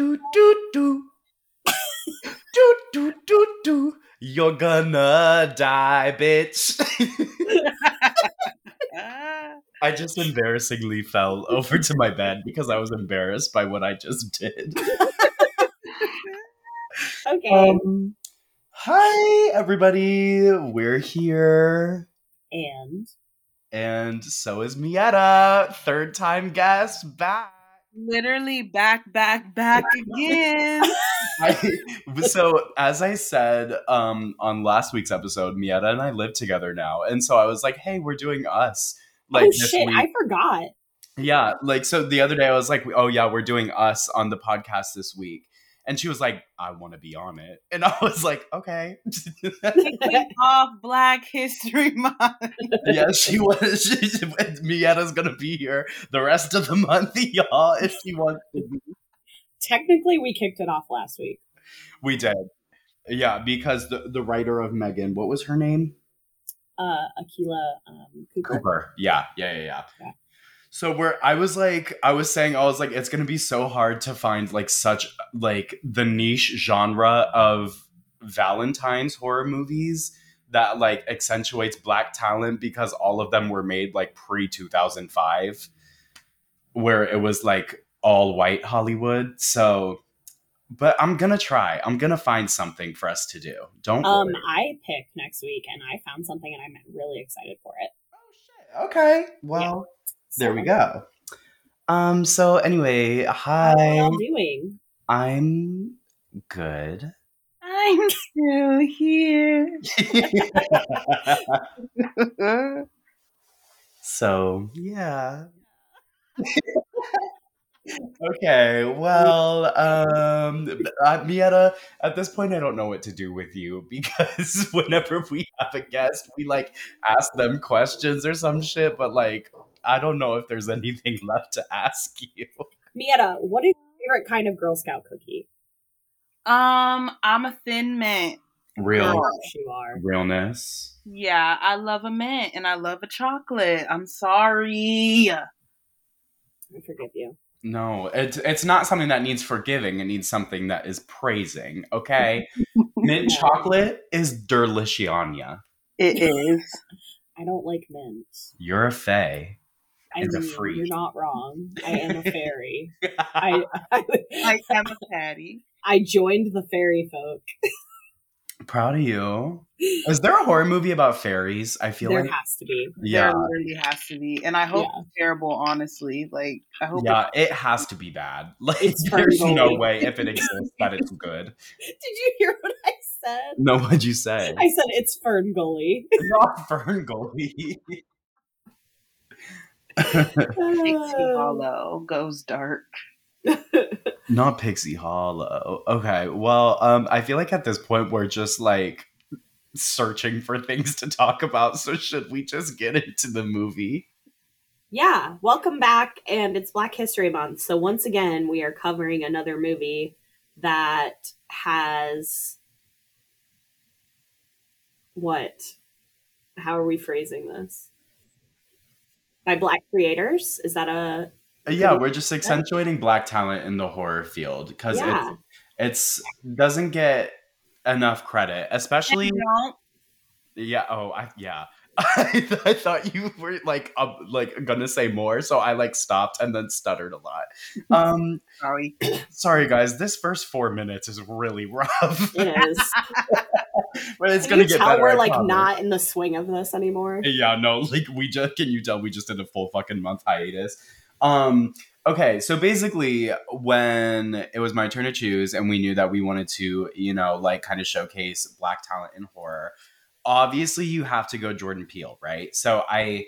do do do. do do do do. You're gonna die, bitch. I just embarrassingly fell over to my bed because I was embarrassed by what I just did. Okay. Um, hi, everybody. We're here. and And so is Mietta, third time guest back. Literally back, back, back again. I, so as I said um, on last week's episode, Mietta and I live together now, and so I was like, "Hey, we're doing us." Like oh shit, week. I forgot. yeah, like so the other day I was like, "Oh yeah, we're doing us on the podcast this week," and she was like, "I want to be on it," and I was like, "Okay." Kicking off Black History Month. yeah, she was. She, Mietta's gonna be here the rest of the month, y'all. If she wants to be. Technically, we kicked it off last week. We did. Yeah, because the the writer of Megan, what was her name? Uh, Akela um, Cooper. Cooper. Yeah, yeah, yeah, yeah. Yeah. So where I was like, I was saying, I was like, it's gonna be so hard to find like such like the niche genre of Valentine's horror movies that like accentuates black talent because all of them were made like pre two thousand five, where it was like all white Hollywood. So, but I'm gonna try. I'm gonna find something for us to do. Don't Um, worry. I pick next week, and I found something, and I'm really excited for it. Oh, shit. Okay. Well. There we go. Um. So anyway, hi. How are y'all doing? I'm good. I'm still here. so yeah. okay. Well, um, uh, Mietta, at this point, I don't know what to do with you because whenever we have a guest, we like ask them questions or some shit, but like. I don't know if there's anything left to ask you. Mietta, what is your favorite kind of Girl Scout cookie? Um, I'm a thin mint. Real Girl. Yes, you are. realness. Yeah, I love a mint and I love a chocolate. I'm sorry. I forgive you. No, it's it's not something that needs forgiving. It needs something that is praising. Okay, mint chocolate is deliciania. It is. I don't like mint. You're a fae. I And a mean, freak. you're not wrong. I am a fairy. I, I I am a patty. I joined the fairy folk. Proud of you. Is there a horror movie about fairies? I feel like There like has to be. yeah, There really has to be. And I hope Yeah. it's terrible, honestly. Like, I hope yeah, it has to be bad. Like It's there's FernGully. no way if it exists that it's good. Did you hear what I said? No, what'd you say? I said it's FernGully. Not FernGully. Pixie Hollow goes dark. Not Pixie Hollow. Okay. Well, um, I feel like at this point we're just like searching for things to talk about. So should we just get into the movie? Yeah, welcome back, and it's Black History Month. So once again, we are covering another movie that has what? How are we phrasing this? By black creators? Is that a Uh, Yeah, we're just accentuating black talent in the horror field because yeah? it's it's doesn't get enough credit, especially yeah. Oh, I, yeah. I, th- I thought you were like uh, like gonna say more, so I like stopped and then stuttered a lot. Um, Sorry. sorry guys, this first four minutes is really rough. It is. but it's gonna get tell better. we're I like promise. not in the swing of this anymore? Yeah, no, like we just can you tell we just did a full fucking month hiatus. Um okay, so basically when it was my turn to choose and we knew that we wanted to, you know, like kind of showcase black talent in horror, obviously you have to go Jordan Peele, right? So I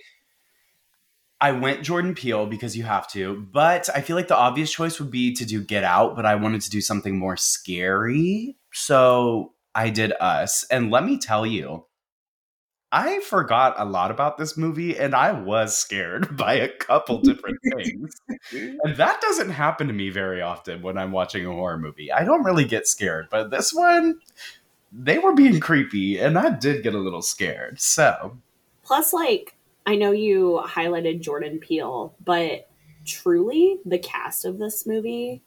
I went Jordan Peele because you have to, but I feel like the obvious choice would be to do Get Out, but I wanted to do something more scary. So I did Us. And let me tell you, I forgot a lot about this movie and I was scared by a couple different things. And that doesn't happen to me very often when I'm watching a horror movie. I don't really get scared, but this one, they were being creepy and I did get a little scared. So, Plus, like, I know you highlighted Jordan Peele, but truly, the cast of this movie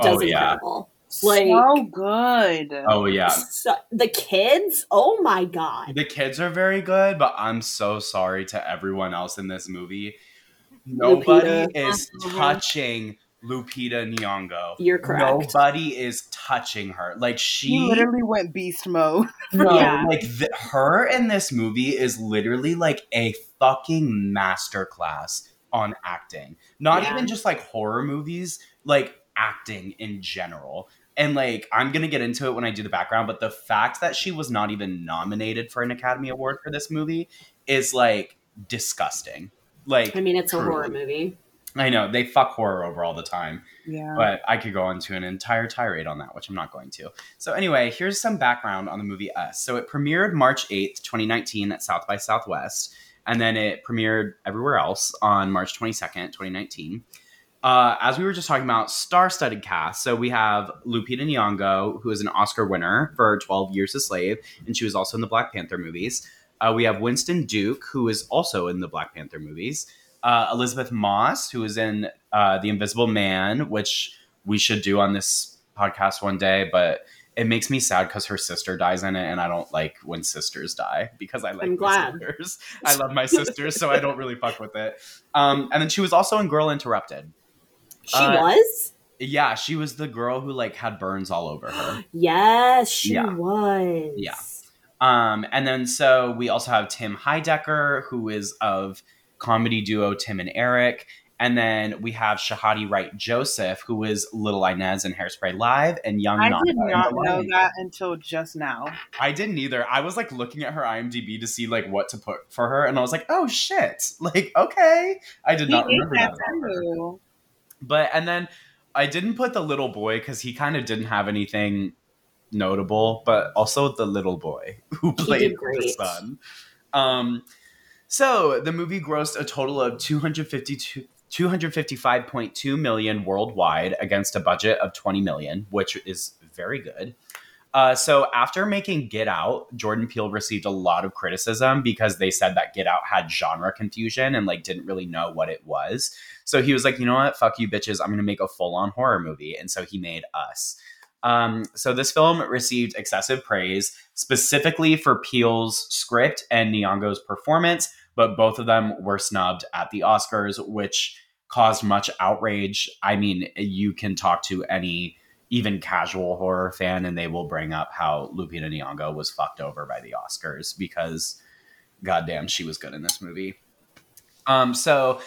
oh, does Oh, yeah. incredible. Like so good. Oh yeah. so, the kids, oh my god. The kids are very good, but I'm so sorry to everyone else in this movie. Nobody Lupita. is Mhm. touching Lupita Nyong'o. You're correct. Nobody is touching her. Like she He literally went beast mode. No, Yeah. like th- her in this movie is literally like a fucking masterclass on acting. Not Yeah. even just like horror movies, like acting in general. And like I'm gonna get into it when I do the background, but the fact that she was not even nominated for an Academy Award for this movie is like disgusting. Like I mean, it's a horror movie. I know they fuck horror over all the time Yeah. but I could go into an entire tirade on that, which I'm not going to. So, anyway, here's some background on the movie Us. So, it premiered March 8th, 2019, at South by Southwest, and then it premiered everywhere else on March 22nd, 2019. Uh, as we were just talking about, star-studded cast. So we have Lupita Nyong'o, who is an Oscar winner for 12 Years a Slave, and she was also in the Black Panther movies. Uh, we have Winston Duke, who is also in the Black Panther movies. Uh, Elisabeth Moss, who is in uh, The Invisible Man, which we should do on this podcast one day, but it makes me sad because her sister dies in it, and I don't like when sisters die because I like I'm my glad. sisters. I love my sisters, so I don't really fuck with it. Um, and then she was also in Girl Interrupted. She Uh, was? Yeah, she was the girl who like had burns all over her. Yes, she Yeah. was. Yeah. Um, and then so we also have Tim Heidecker, who is of comedy duo Tim and Eric. And then we have Shahadi Wright Joseph, who is Little Inez in Hairspray Live, and Young I Nanda did not know Lion that until just now. I didn't either. I was like looking at her IMDb to see like what to put for her, and I was like, oh shit, like okay, I did He not remember that But and then I didn't put the little boy because he kind of didn't have anything notable, but also the little boy who played the son. Um, so the movie grossed a total of 252 255.2 million worldwide against a budget of 20 million, which is very good. Uh, so after making Get Out, Jordan Peele received a lot of criticism because they said that Get Out had genre confusion and like didn't really know what it was. So he was like, you know what, fuck you bitches, I'm gonna make a full-on horror movie, and so he made Us. Um, so this film received excessive praise, specifically for Peele's script and Nyong'o's performance, but both of them were snubbed at the Oscars, which caused much outrage. I mean, you can talk to any even casual horror fan, and they will bring up how Lupita Nyong'o was fucked over by the Oscars because, goddamn, she was good in this movie. Um, so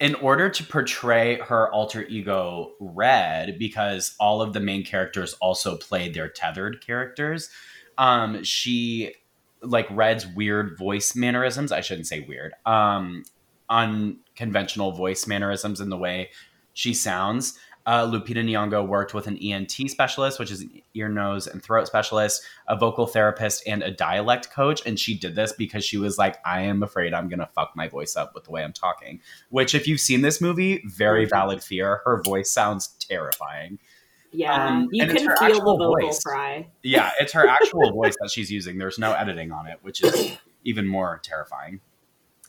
in order to portray her alter ego red because all of the main characters also played their tethered characters um she like red's weird voice mannerisms i shouldn't say weird um unconventional voice mannerisms in the way she sounds uh, Lupita Nyong'o worked with an ENT specialist, which is an ear, nose, and throat specialist, a vocal therapist, and a dialect coach. And she did this because she was like, I am afraid I'm going to fuck my voice up with the way I'm talking. Which, if you've seen this movie, very valid fear. Her voice sounds terrifying. Yeah. Um, you can feel the vocal voice. fry. Yeah, it's her actual voice that she's using. There's no editing on it, which is even more terrifying.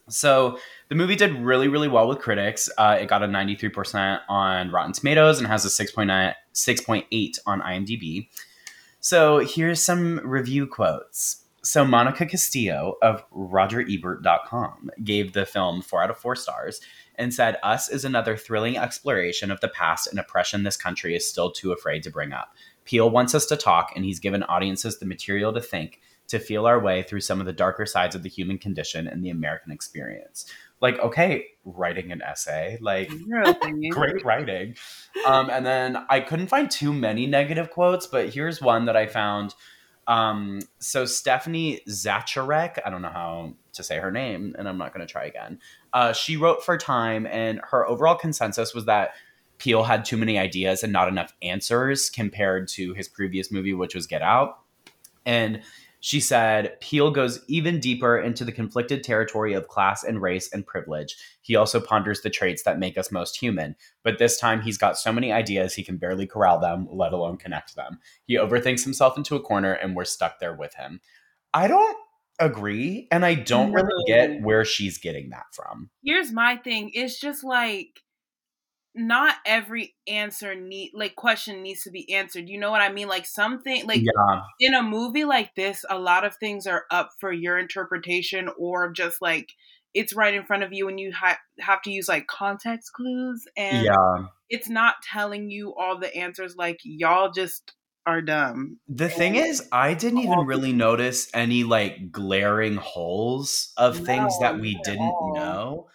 So the movie did really, really well with critics. Uh, it got a 93% on Rotten Tomatoes and has a 6.9, 6.8 on IMDb. So here's some review quotes. So Monica Castillo of RogerEbert.com gave the film four out of four stars and said, Us is another thrilling exploration of the past and oppression this country is still too afraid to bring up. Peele wants us to talk, and he's given audiences the material to think, to feel our way through some of the darker sides of the human condition and the American experience. Like, okay, writing an essay, like, great writing. Um, and then I couldn't find too many negative quotes, but here's one that I found. Um, so Stephanie Zacharek, I don't know how to say her name, and I'm not going to try again. Uh, she wrote for Time, and her overall consensus was that Peele had too many ideas and not enough answers compared to his previous movie, which was Get Out. And she said Peele goes even deeper into the conflicted territory of class and race and privilege. He also ponders the traits that make us most human, but this time he's got so many ideas he can barely corral them, let alone connect them. He overthinks himself into a corner and we're stuck there with him. I don't agree, and I don't really get where she's getting that from. Here's my thing. It's just like not every answer need like question needs to be answered. You know what I mean? Like something like yeah. in a movie like this, a lot of things are up for your interpretation or just like it's right in front of you and you ha- have to use like context clues and Yeah. it's not telling you all the answers like y'all just are dumb. The thing is, I didn't even really notice any like glaring holes of things that we didn't know.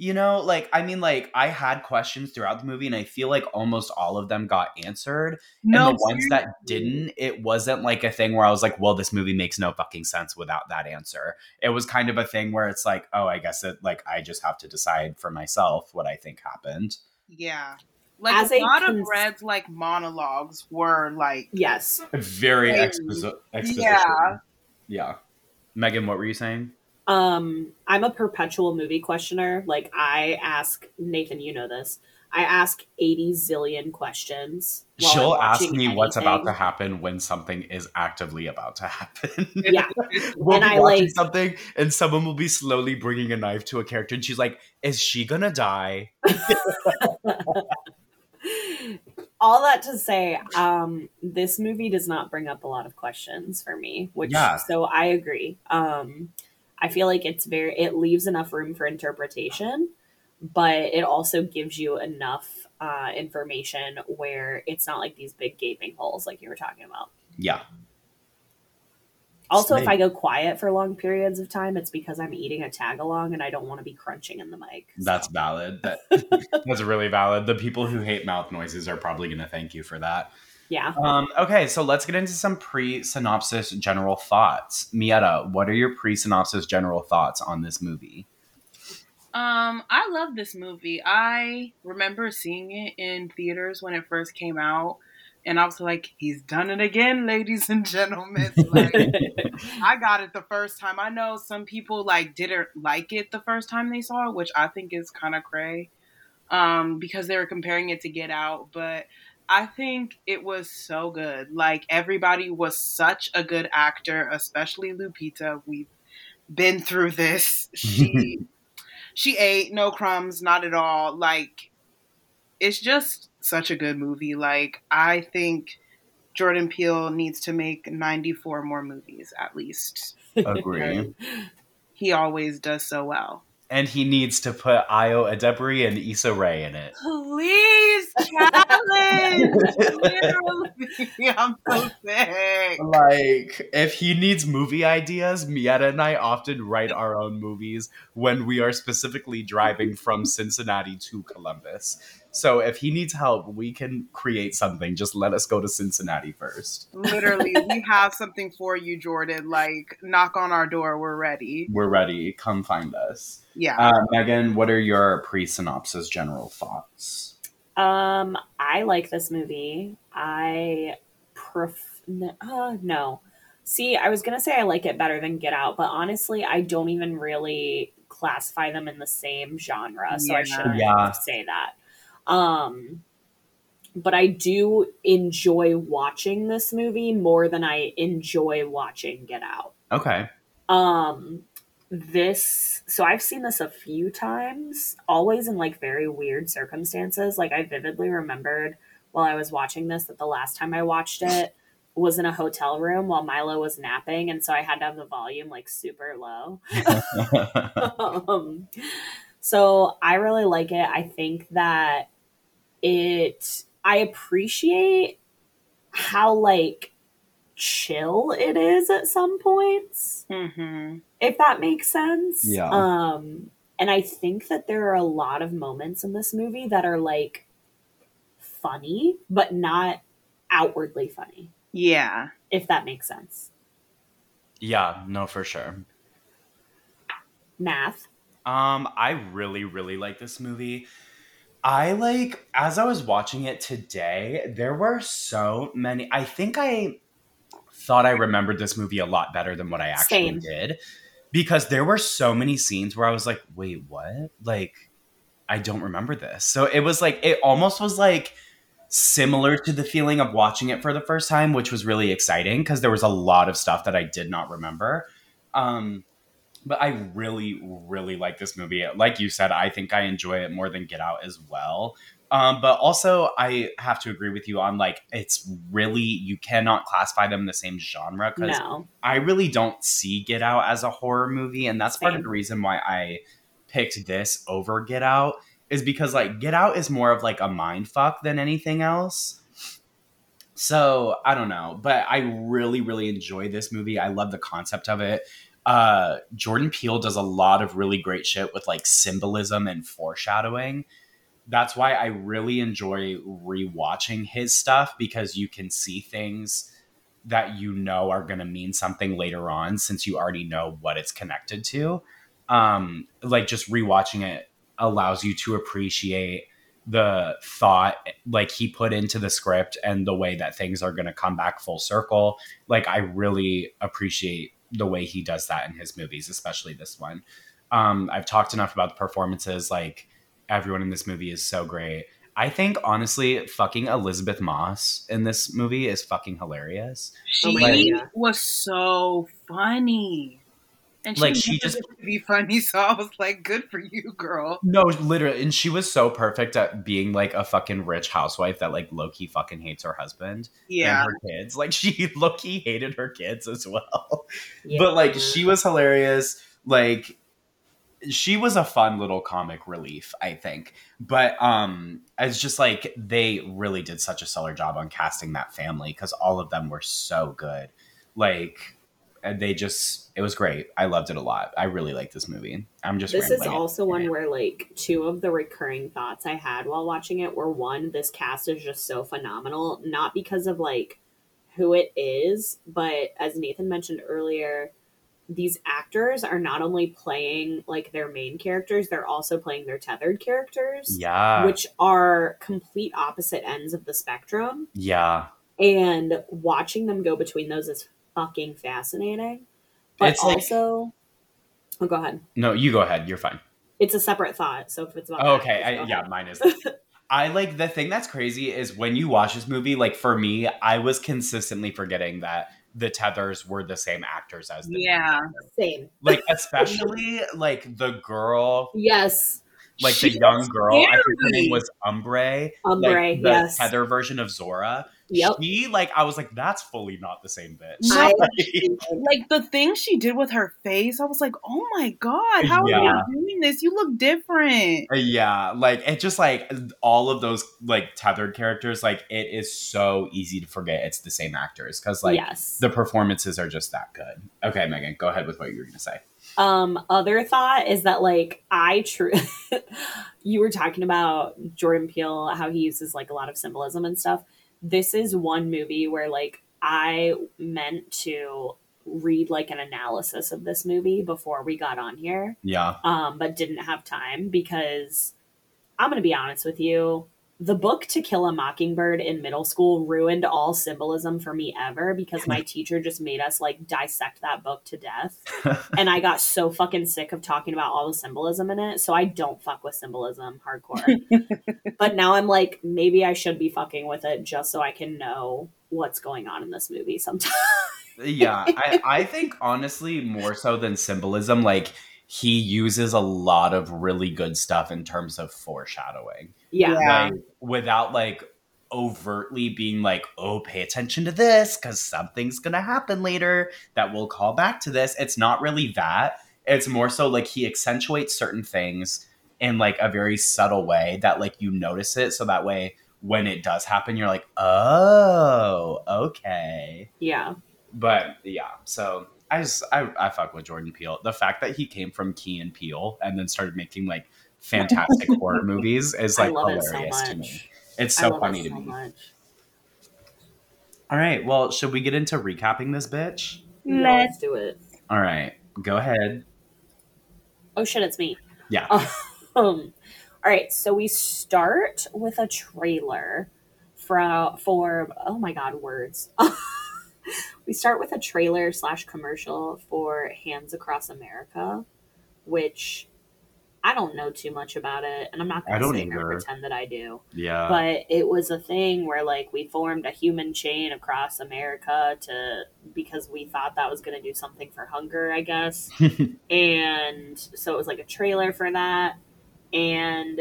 You know, like I mean, like I had questions throughout the movie, and I feel like almost all of them got answered. No, and the ones that didn't, it wasn't like a thing where I was like, well, this movie makes no fucking sense without that answer. It was kind of a thing where it's like, oh, I guess it like I just have to decide for myself what I think happened. Yeah. Like As a a lot cons- of Red's like monologues were like Yes. Very Very- exposi- exposition. Yeah. Yeah. Megan, what were you saying? Um, I'm a perpetual movie questioner. Like I ask Nathan, you know this. I ask 80 zillion questions. She'll ask me what's about to happen when something is actively about to happen. Yeah. we'll And be I, watching like- something, and someone will be slowly bringing a knife to a character, and she's like, "Is she gonna die?" All that to say, um, this movie does not bring up a lot of questions for me, which Yeah. so I agree. Um, I feel like it's very it leaves enough room for interpretation, but it also gives you enough uh, information where it's not like these big gaping holes like you were talking about. Yeah, Also, if I go quiet for long periods of time, it's because I'm eating a tag along and I don't want to be crunching in the mic. So, that's valid. That that's really valid. The people who hate mouth noises are probably gonna thank you for that. Yeah. Um, okay, so let's get into some pre-synopsis general thoughts. Mietta, what are your pre-synopsis general thoughts on this movie? Um, I love this movie. I remember seeing it in theaters when it first came out, and I was like, "He's done it again, ladies and gentlemen." Like, I got it the first time. I know some people like didn't like it the first time they saw it, which I think is kind of cray, um, because they were comparing it to Get Out. But I think it was so good. Like everybody was such a good actor, especially Lupita. We've been through this. She she ate no crumbs, not at all. Like it's just such a good movie. Like I think Jordan Peele needs to make 94 more movies at least. Agree. He always does so well. And he needs to put Ayo Edebiri and Issa Rae in it. Please challenge. Literally, I'm so sick. Like, if he needs movie ideas, Mietta and I often write our own movies when we are specifically driving from Cincinnati to Columbus. So if he needs help, we can create something. Just let us go to Cincinnati first. Literally, we have something for you, Jordan. Like, knock on our door. We're ready. We're ready. Come find us. Yeah. Uh, Megan, what are your pre synopsis general thoughts? Um, I like this movie. I pref- uh, no. See, I was gonna say I like it better than Get Out, but honestly, I don't even really classify them in the same genre, so I shouldn't Yeah. say that. Um, but I do enjoy watching this movie more than I enjoy watching Get Out. Okay. Um, this so I've seen this a few times, always in like very weird circumstances. Like I vividly remembered while I was watching this that the last time I watched it was in a hotel room while Milo was napping, and so I had to have the volume like super low. um, so I really like it. I think that it, I appreciate how like chill it is at some points, Mm-hmm. if that makes sense. Yeah. Um, and I think that there are a lot of moments in this movie that are like funny, but not outwardly funny, Yeah. if that makes sense. yeah, no, for sure. Math. Um, I really, really like this movie. I like as I was watching it today, there were so many. I think I thought I remembered this movie a lot better than what I actually Same. did. Because there were so many scenes where I was like, wait, what? Like, I don't remember this. So it was like it almost was like similar to the feeling of watching it for the first time, which was really exciting because there was a lot of stuff that I did not remember. Um but I really, really like this movie. Like you said, I think I enjoy it more than Get Out as well. Um, but also, I have to agree with you on like it's really you cannot classify them in the same genre because No. I really don't see Get Out as a horror movie, and that's part of the reason why I picked this over Get Out is because like Get Out is more of like a mind fuck than anything else. So I don't know, but I really, really enjoy this movie. I love the concept of it. Uh, Jordan Peele does a lot of really great shit with like symbolism and foreshadowing. That's why I really enjoy rewatching his stuff because you can see things that you know are going to mean something later on since you already know what it's connected to. Um, like just rewatching it allows you to appreciate the thought like he put into the script and the way that things are going to come back full circle. Like I really appreciate the way he does that in his movies, especially this one. Um, I've talked enough about the performances. Like everyone in this movie is so great. I think honestly, fucking Elisabeth Moss in this movie is fucking hilarious. She my God, yeah. was so funny. And she Like, like she she just- just to be funny, so I was like, "Good for you, girl." No, literally, and she was so perfect at being like a fucking rich housewife that like Loki fucking hates her husband Yeah, and her kids. Like she Loki hated her kids as well. Yeah. But like she was hilarious. Like she was a fun little comic relief, I think. But um it's just like they really did such a stellar job on casting that family because all of them were so good. Like and Uh, they just it was great. I loved it a lot. I really like this movie. I'm just This is also one where like two of the recurring thoughts I had while watching it were one, this cast is just so phenomenal, not because of like who it is, but as Nathan mentioned earlier, these actors are not only playing like their main characters, they're also playing their tethered characters, Yeah. which are complete opposite ends of the spectrum. yeah. And watching them go between those is fucking fascinating. But It's like- also, oh, go ahead. No, you go ahead. You're fine. It's a separate thought. So if it's about Oh, okay. just I, yeah, mine is. I like the thing that's crazy is when you watch this movie, like for me, I was consistently forgetting that the tethers were the same actors as the yeah. Same. like especially like the girl Yes. like the young was girl i think her name was Umbrae Umbrae, like the yes. tether version of zora Yep. she like i was like that's fully not the same bitch I- Like the thing she did with her face, I was like, "Oh my god, how Yeah. are you doing this? You look different." yeah like it just like all of those like tethered characters like it is so easy to forget it's the same actors because like yes. the performances are just that good okay megan go ahead with what you were gonna say Um, other thought is that like I true you were talking about Jordan Peele, how he uses like a lot of symbolism and stuff. This is one movie where like I meant to read like an analysis of this movie before we got on here. yeah um, but didn't have time because I'm going to be honest with you. The book To Kill a Mockingbird in middle school ruined all symbolism for me ever because my teacher just made us like dissect that book to death. and I got so fucking sick of talking about all the symbolism in it. So I don't fuck with symbolism hardcore. but now I'm like, maybe I should be fucking with it just so I can know what's going on in this movie sometimes. yeah I, I think honestly more so than symbolism like he uses a lot of really good stuff in terms of foreshadowing yeah. Yeah. like without like overtly being like oh pay attention to this because something's gonna happen later that will call back to this it's not really that it's more so like he accentuates certain things in like a very subtle way that like you notice it so that way when it does happen you're like oh okay Yeah. but yeah, so I just I, I fuck with Jordan Peele. The fact that he came from Key and Peele and then started making like fantastic horror movies is like love it so hilarious to me. It's so funny it to me. much. All right, well, should we get into recapping this bitch? Yeah, Let's let's do it. All right, go ahead. Oh shit, it's me. Yeah. Um, all right, so we start with a trailer for for oh my god, words. we start with a trailer slash commercial for Hands Across America, which I don't know too much about it, and I'm not going to sit here pretend that I do. Yeah. but it was a thing where like we formed a human chain across America to because we thought that was going to do something for hunger, I guess. and so it was like a trailer for that. And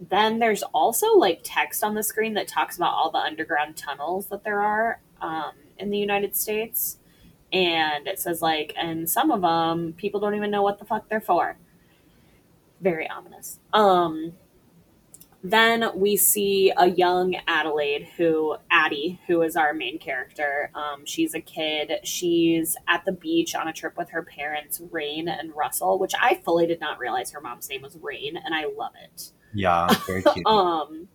then there's also like text on the screen that talks about all the underground tunnels that there are um, in the United States. And it says like, and some of them people don't even know what the fuck they're for. Very ominous. Um, then we see a young Adelaide who Addie, who is our main character. Um, she's a kid. She's at the beach on a trip with her parents, Rain and Russell, which I fully did not realize her mom's name was Rain, and I love it. yeah, very cute. Um,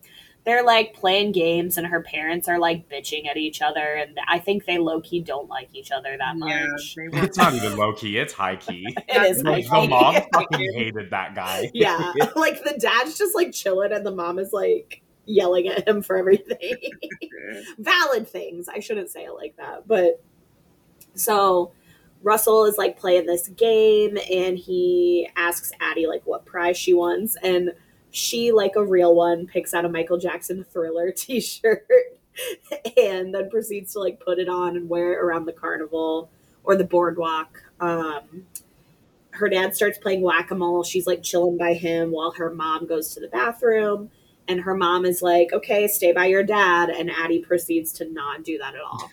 they're like playing games, and her parents are like bitching at each other, and I think they low key don't like each other that much. they were- it's not even low key, it's high key. It is Like, high the key. mom fucking hated that guy. Yeah, like the dad's just like chilling, and the mom is like yelling at him for everything. Valid things. I shouldn't say it like that, but so Russell is like playing this game, and he asks Addie like what prize she wants, and she, like a real one, picks out a Michael Jackson Thriller T-shirt, and then proceeds to like put it on and wear it around the carnival or the boardwalk. Um, her dad starts playing whack-a-mole. She's like chilling by him while her mom goes to the bathroom. And her mom is like, okay, stay by your dad. And Addie proceeds to not do that at all.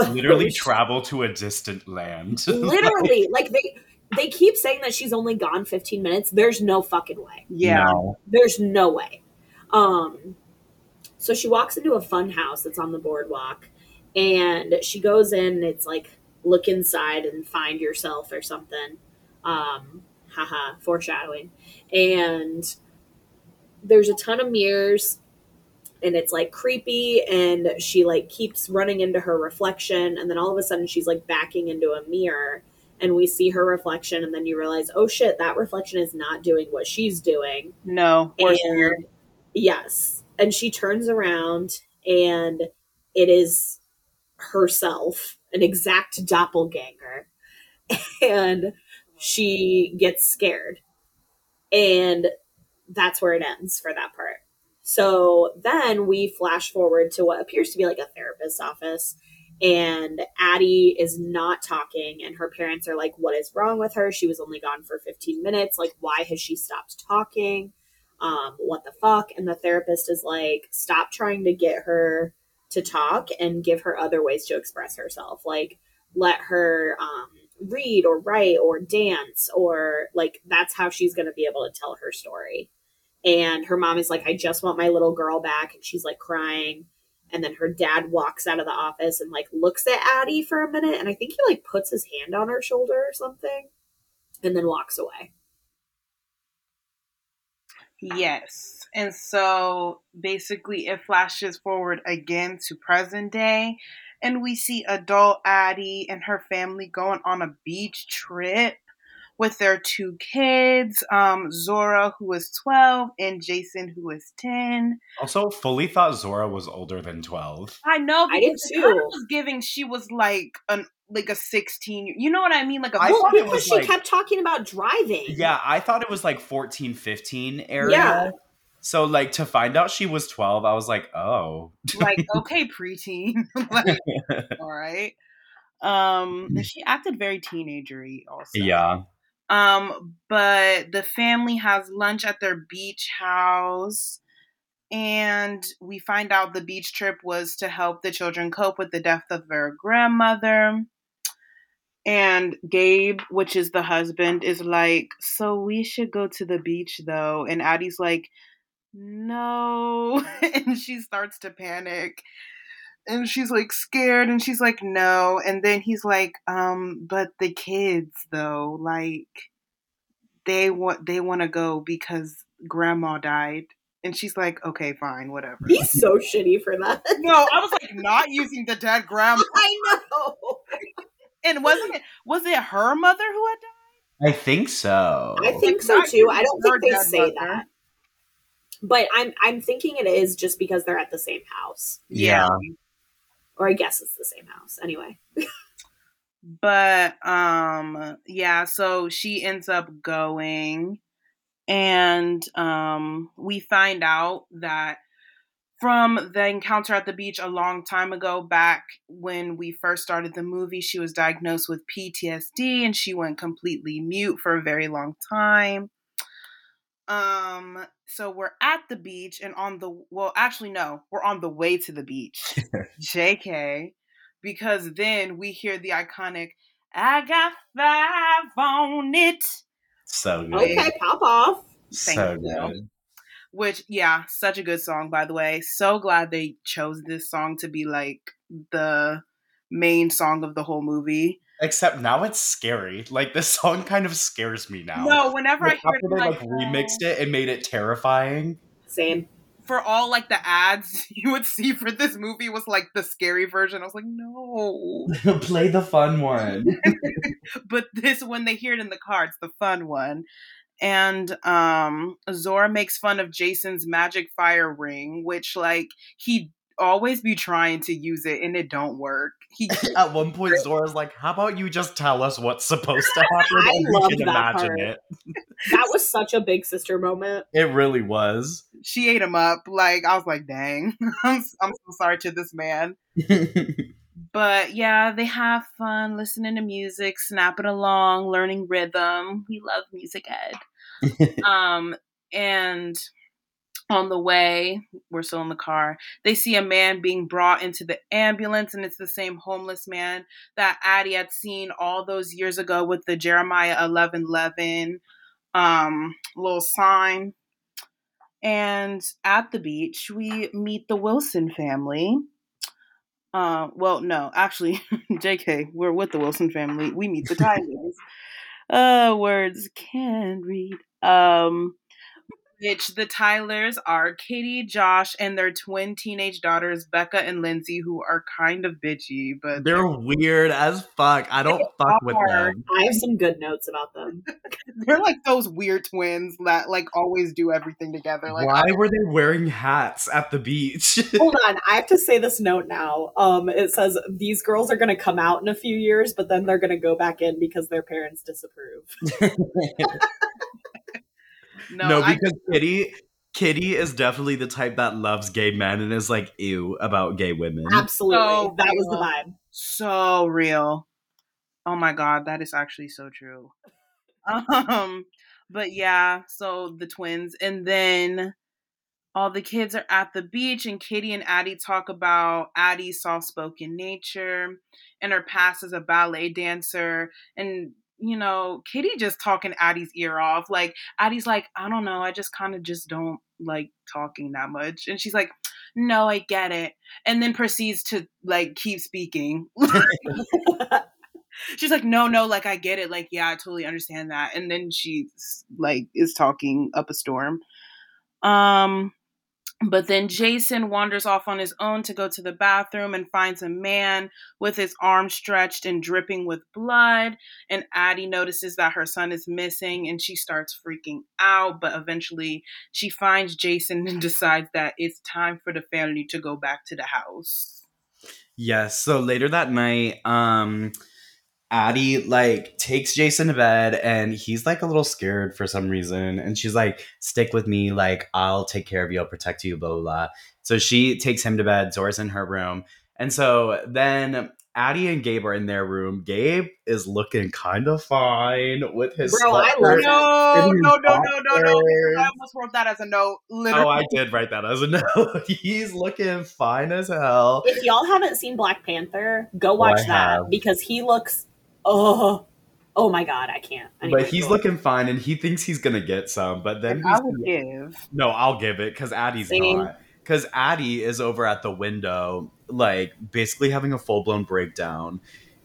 Literally travel to a distant land. Literally. like they they keep saying that she's only gone 15 minutes. There's no fucking way. yeah. No. There's no way. Um, so she walks into a fun house that's on the boardwalk, and she goes in. And it's like look inside and find yourself or something. Um, haha, foreshadowing. And there's a ton of mirrors, and it's like creepy. And she like keeps running into her reflection, and then all of a sudden she's like backing into a mirror. And we see her reflection, and then you realize, oh shit, that reflection is not doing what she's doing. No. And yes, and she turns around, and it is herself, an exact doppelganger, and she gets scared, and that's where it ends for that part. So then we flash forward to what appears to be like a therapist's office, and Addie is not talking, and her parents are like, What is wrong with her? She was only gone for 15 minutes. Like, why has she stopped talking? Um, what the fuck? And the therapist is like, Stop trying to get her to talk and give her other ways to express herself. Like, let her um, read or write or dance, or like, that's how she's going to be able to tell her story. And her mom is like, I just want my little girl back. And she's like crying. And then her dad walks out of the office and like looks at Addie for a minute. And I think he like puts his hand on her shoulder or something and then walks away. Yes. And so basically it flashes forward again to present day and we see adult Addie and her family going on a beach trip with their two kids, um, Zora was 12 and Jason who was 10. Also, fully thought Zora was older than 12. I know I did because it too. of was giving she was like an like a 16 you know what I mean like a I well, thought it because was, she like- kept talking about driving. Yeah, I thought it was like 14, 15 area. Yeah. So, like, to find out she was 12, I was like, oh. like okay preteen like all right um she acted very teenagery also Yeah. Um but the family has lunch at their beach house and we find out the beach trip was to help the children cope with the death of their grandmother and Gabe, which is the husband, is like, So we should go to the beach though. And Addie's like, No. and she starts to panic. And she's like scared and she's like, No. And then he's like, Um, but the kids though, like they want they want to go because grandma died. And she's like, Okay, fine, whatever. He's so shitty for that. no, I was like not using the dead grandma. I know. And wasn't it was it her mother who had died? I think so. I think Like, so too. I don't think they say mother. that. But I'm I'm thinking it is just because they're at the same house. Yeah. Or I guess it's the same house. Anyway. But um yeah, so she ends up going and um, we find out that from the encounter at the beach a long time ago, back when we first started the movie, she was diagnosed with PTSD and she went completely mute for a very long time. Um, so we're at the beach and on the well, actually, no, we're on the way to the beach. JK, because then we hear the iconic I got five on it. So good. Okay, pop off. Thank so you. good. Which, yeah, such a good song, by the way. So glad they chose this song to be like the main song of the whole movie. Except now it's scary. Like this song kind of scares me now. No, whenever I Like, hear it, they like like, remixed it and made it terrifying. Same. for all like the ads you would see for this movie was like the scary version. I was like, no. Play the fun one. but this when they hear it in the car, it's the fun one. And um Zora makes fun of Jason's magic fire ring, which like he always be trying to use it and it don't work. He At one point, Zora's like, "How about you just tell us what's supposed to happen, I and we can that imagine part. it." That was such a big sister moment. It really was. she ate him up. Like I was like, dang, I'm I'm so sorry to this man. But yeah, they have fun listening to music, snapping along, learning rhythm. We love music ed. um, and on the way, we're still in the car. They see a man being brought into the ambulance, and it's the same homeless man that Addie had seen all those years ago with the Jeremiah eleven eleven um little sign. And at the beach, we meet the Wilson family. Uh, well, no, actually, JK, we're with the Wilson family. We meet the Tylers. uh, words can't read. Um, which the Tylers are Katie, Josh, and their twin teenage daughters, Becca and Lindsay, who are kind of bitchy, but They're weird as fuck. I don't fuck with them. I have some good notes about them. they're like those weird twins that like always do everything together. Like, Why were they wearing hats at the beach? Hold on, I have to say this note now. Um, it says these girls are going to come out in a few years, but then they're going to go back in because their parents disapprove. no, no, I- because Kitty Kitty is definitely the type that loves gay men and is like ew about gay women. Absolutely, So that was the real. vibe. so real. Oh my god, that is actually so true. Um, but yeah, so the twins, and then all the kids are at the beach, and Kitty and Addie talk about Addie's soft-spoken nature and her past as a ballet dancer, and you know, Kitty just talking Addie's ear off. Like Addie's like, I don't know, I just kind of just don't like talking that much, and she's like, No, I get it, and then proceeds to like keep speaking. she's like no no like i get it like yeah i totally understand that and then she's like is talking up a storm um but then jason wanders off on his own to go to the bathroom and finds a man with his arm stretched and dripping with blood. And addie notices that her son is missing and she starts freaking out. But eventually she finds jason and decides that it's time for the family to go back to the house. Yes. So later that night, um, Addie like takes Jason to bed and he's like a little scared for some reason. And she's like, stick with me, like, I'll take care of you, I'll protect you, blah blah blah. So she takes him to bed, Zora's in her room. And so then Addie and Gabe are in their room. Gabe is looking kind of fine with his Bro, I sweatshirt. love no, It is no, no, no, no, no. I almost wrote that as a note. Literally. Oh, I did write that as a note. He's looking fine as hell. If y'all haven't seen Black Panther, go Oh, watch I that have. because he looks. Oh, oh my god, I can't. Anyway, But he's looking fine and he thinks he's gonna get some, but then I he's would give. No, I'll give it because Addie's Same. not. Because Addie is over at the window, like basically having a full blown breakdown.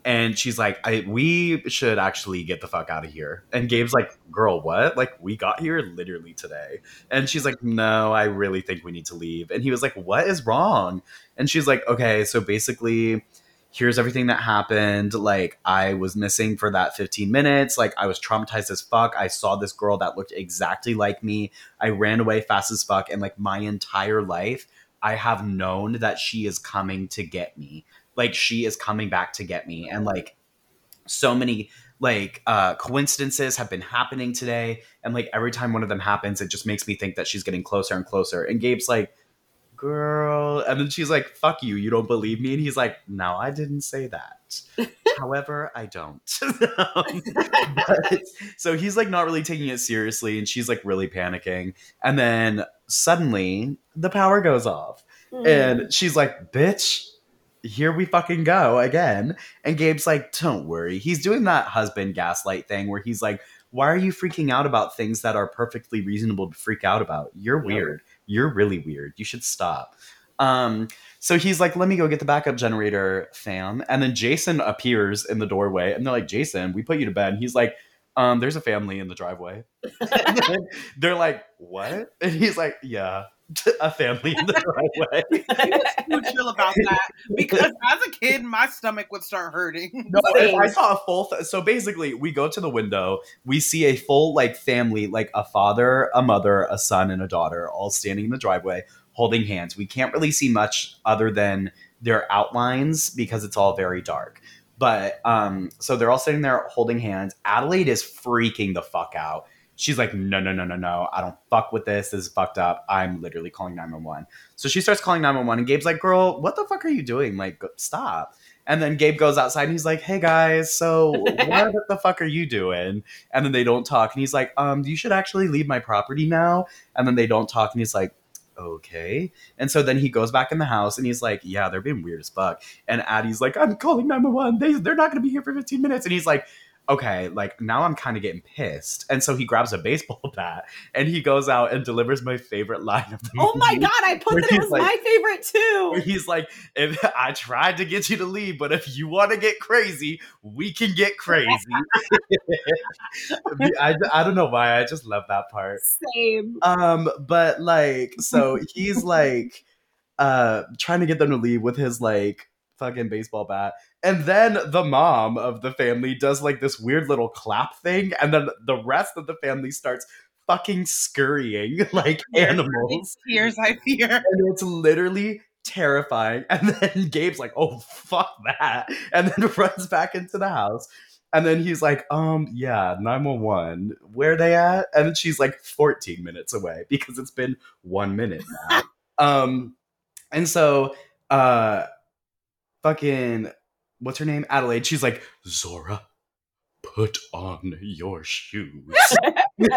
And she's like, I, we should actually get the fuck out of here. And Gabe's like, girl, what? Like, we got here literally today. And she's like, no, I really think we need to leave. And he was like, what is wrong? And she's like, okay, so basically, here's everything that happened. Like, I was missing for that 15 minutes. Like, I was traumatized as fuck. I saw this girl that looked exactly like me. I ran away fast as fuck. And like, my entire life, I have known that she is coming to get me. Like, she is coming back to get me. And like, so many like uh coincidences have been happening today and like every time one of them happens it just makes me think that she's getting closer and closer and gabe's like girl and then she's like fuck you you don't believe me and he's like no i didn't say that however i don't Um, but- so he's like not really taking it seriously and she's like really panicking and then suddenly the power goes off Mm. and she's like, bitch, here we fucking go again. And Gabe's like, don't worry. He's doing that husband gaslight thing where he's like, why are you freaking out about things that are perfectly reasonable to freak out about? You're weird. You're really weird. You should stop. Um, so he's like, let me go get the backup generator, fam. And then Jason appears in the doorway and they're like, Jason, we put you to bed. And he's like, um, there's a family in the driveway. They're like, what? And he's like, yeah, a family in the driveway. He was too chill about that because as a kid, my stomach would start hurting. No, I saw a full. Th- so basically, we go to the window. We see a full like family, like a father, a mother, a son, and a daughter, all standing in the driveway, holding hands. We can't really see much other than their outlines because it's all very dark. But um, so they're all sitting there holding hands. Adelaide is freaking the fuck out. She's like, no, no, no, no, no. I don't fuck with this. This is fucked up. I'm literally calling 911. So she starts calling 911, and Gabe's like, girl, what the fuck are you doing? Like, stop. And then Gabe goes outside and he's like, "Hey guys, so what the fuck are you doing?" And then they don't talk. And he's like, "Um, you should actually leave my property now." And then they don't talk. And he's like, "Okay." And so then he goes back in the house and he's like, "Yeah, they're being weird as fuck." And Addie's like, "I'm calling 911. They they're not gonna be here for 15 minutes." And he's like. Okay, like now I'm kind of getting pissed. And so he grabs a baseball bat and he goes out and delivers my favorite line of the movie. Oh my god, I put that it was like- my favorite where too. he's like, if I tried to get you to leave, but if you want to get crazy, we can get crazy. I, I don't know why. I just love that part. Same. Um, but like, so he's like, uh, trying to get them to leave with his like fucking baseball bat. And then the mom of the family does like this weird little clap thing, and then the rest of the family starts fucking scurrying like animals It's tears I fear. and it's literally terrifying. And then Gabe's like, "Oh fuck that," and then runs back into the house. And then he's like, "Um, yeah, nine one one. Where they at?" And then she's like, fourteen minutes away because it's been one minute now. um, and so, uh, fucking, what's her name? Adelaide. She's like, Zora, put on your shoes.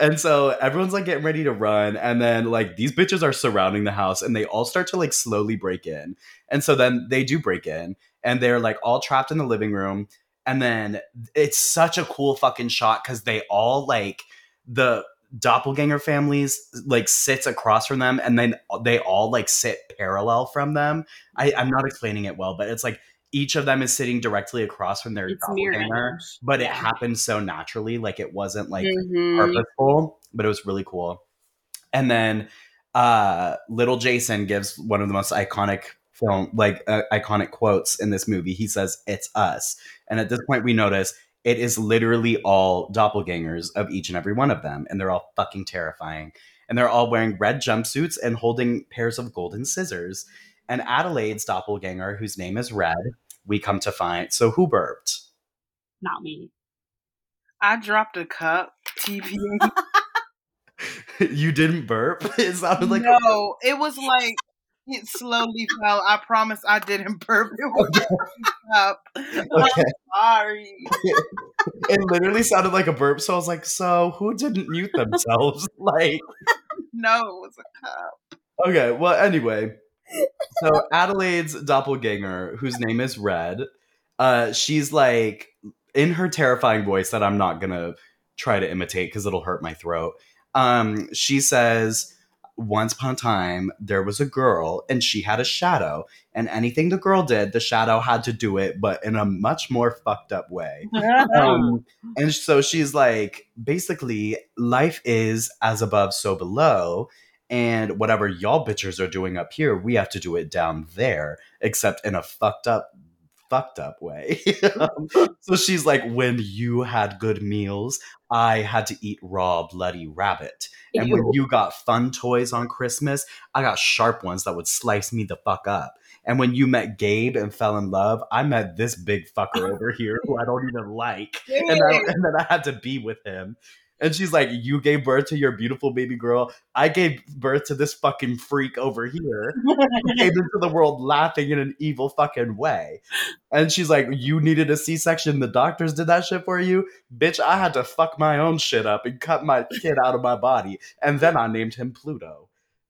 and so everyone's like getting ready to run and then like these bitches are surrounding the house and they all start to like slowly break in and so then they do break in and they're like all trapped in the living room and then it's such a cool fucking shot because they all like the doppelganger families like sits across from them and then they all like sit parallel from them I, i'm not explaining it well but it's like each of them is sitting directly across from their It's doppelganger but it happened so naturally like it wasn't like Mhm. purposeful, but it was really cool. And then uh little Jason gives one of the most iconic film like uh, iconic quotes in this movie. He says it's us. And at this point we notice it is literally all doppelgangers of each and every one of them and they're all fucking terrifying. And they're all wearing red jumpsuits and holding pairs of golden scissors. And Adelaide's doppelganger whose name is Red, we come to find. So who burped? Not me. I dropped a cup. TP. you didn't burp? It sounded like no, it was like it slowly fell. I promise I didn't burp. It cup. okay. Sorry. it literally sounded like a burp. So I was like, so who didn't mute themselves? like, No, it was a cup. okay, well, anyway. So Adelaide's doppelganger, whose name is Red, uh, she's like in her terrifying voice that I'm not gonna try to imitate because it'll hurt my throat. Um, she says, Once upon a time, there was a girl and she had a shadow, and anything the girl did, the shadow had to do it, but in a much more fucked up way. um, and so she's like, basically, life is as above, so below. And whatever y'all bitches are doing up here, we have to do it down there, except in a fucked up fucked up way. so she's like, when you had good meals, I had to eat raw bloody rabbit. And when you got fun toys on Christmas, I got sharp ones that would slice me the fuck up. And when you met Gabe and fell in love, I met this big fucker over here who I don't even like. And, I, and then I had to be with him. And she's like, You gave birth to your beautiful baby girl. I gave birth to this fucking freak over here who came into the world laughing in an evil fucking way. And she's like, You needed a C section. The doctors did that shit for you. Bitch, I had to fuck my own shit up and cut my kid out of my body. And then I named him Pluto.